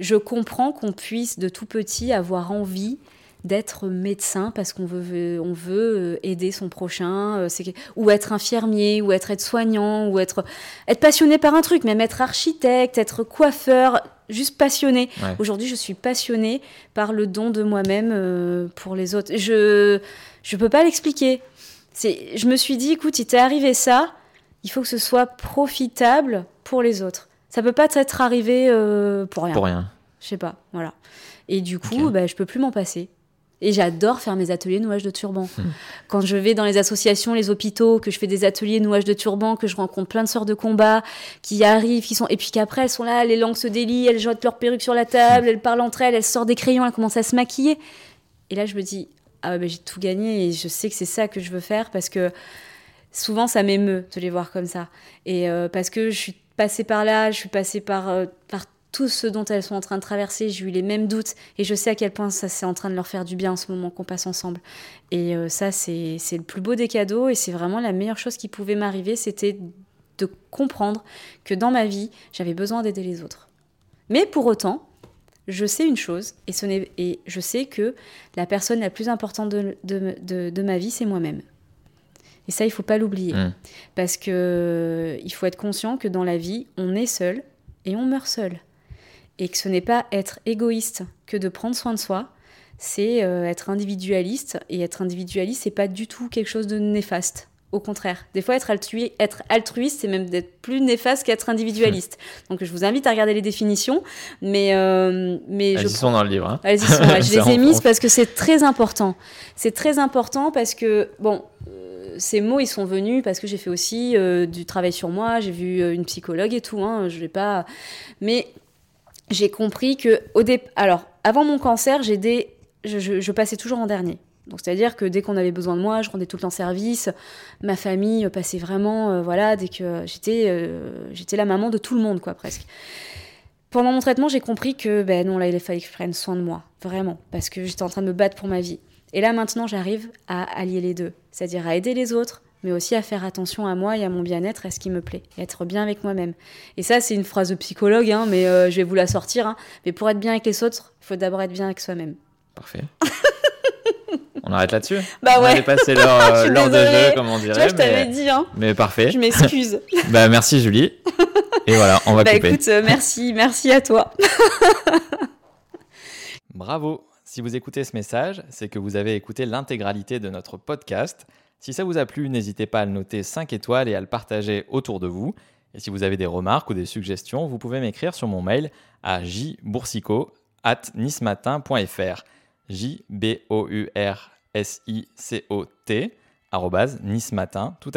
Je comprends qu'on puisse de tout petit avoir envie d'être médecin parce qu'on veut, on veut euh, aider son prochain, euh, ou être infirmier, ou être aide-soignant, ou être, être passionné par un truc, même être architecte, être coiffeur, juste passionné. Ouais. Aujourd'hui, je suis passionnée par le don de moi-même euh, pour les autres. Je je peux pas l'expliquer. C'est, je me suis dit, écoute, il t'est arrivé ça, il faut que ce soit profitable pour les autres. Ça peut pas t'être arrivé euh, pour rien. Pour rien. Je sais pas, voilà. Et du coup, Ok. bah, je peux plus m'en passer. Et j'adore faire mes ateliers nouage de turban. Hmm. Quand je vais dans les associations, les hôpitaux, que je fais des ateliers nouage de turban, que je rencontre plein de sœurs de combat qui arrivent, qui sont et puis qu'après elles sont là, les langues se délient, elles jettent leur perruque sur la table, elles parlent entre elles, elles sortent des crayons, elles commencent à se maquiller. Et là, je me dis ah ouais, bah, j'ai tout gagné et je sais que c'est ça que je veux faire parce que souvent ça m'émeut de les voir comme ça et euh, parce que je suis passée par là, je suis passée par euh, par tout ce dont elles sont en train de traverser, j'ai eu les mêmes doutes et je sais à quel point ça c'est en train de leur faire du bien en ce moment qu'on passe ensemble. Et euh, ça c'est c'est le plus beau des cadeaux et c'est vraiment la meilleure chose qui pouvait m'arriver, c'était de comprendre que dans ma vie, j'avais besoin d'aider les autres. Mais pour autant, je sais une chose, et, ce et je sais que la personne la plus importante de, de- de- de ma vie, c'est moi-même. Et ça, il faut pas l'oublier. Mm. Parce que euh, il faut être conscient que dans la vie, on est seul et on meurt seul. Et que ce n'est pas être égoïste que de prendre soin de soi, c'est euh, être individualiste. Et être individualiste, c'est pas du tout quelque chose de néfaste. Au contraire, des fois, être, altruiste, être altruiste, c'est même d'être plus néfaste qu'être individualiste. Donc, je vous invite à regarder les définitions, mais, euh, mais Elles je y sont dans le livre. hein. elles y sont, ouais, je [laughs] les ai mises parce que c'est très important. C'est très important parce que, bon, euh, ces mots, ils sont venus parce que j'ai fait aussi euh, du travail sur moi, j'ai vu une psychologue et tout, hein, je vais pas... Mais j'ai compris que, au dé... alors, avant mon cancer, j'ai des... je, passais toujours en dernier. Donc, c'est-à-dire que dès qu'on avait besoin de moi, je rendais tout le temps service. Ma famille euh, passait vraiment, euh, voilà, dès que j'étais, euh, j'étais la maman de tout le monde, quoi, presque. Pendant mon traitement, j'ai compris que ben non, là, il fallait que je prenne soin de moi, vraiment, parce que j'étais en train de me battre pour ma vie. Et là, maintenant, j'arrive à allier les deux, c'est-à-dire à aider les autres, mais aussi à faire attention à moi et à mon bien-être, à ce qui me plaît, et être bien avec moi-même. Et ça, c'est une phrase de psychologue, hein, mais euh, je vais vous la sortir. hein. Mais pour être bien avec les autres, il faut d'abord être bien avec soi-même. Parfait. [laughs] on arrête là-dessus? Bah On a ouais, dépassé l'heure [laughs] euh, l'heure de jeu, comme on tu dirait. vois, je t'avais mais... dit, hein. mais parfait. Je m'excuse. [laughs] Bah, merci Julie. Et voilà, on va bah couper. écoute, euh, merci, merci à toi. Bravo Si vous écoutez ce message, c'est que vous avez écouté l'intégralité de notre podcast. Si ça vous a plu, n'hésitez pas à le noter 5 étoiles et à le partager autour de vous. Et si vous avez des remarques ou des suggestions, vous pouvez m'écrire sur mon mail à jboursico at nismatin.fr j b o u r s i c o t tout.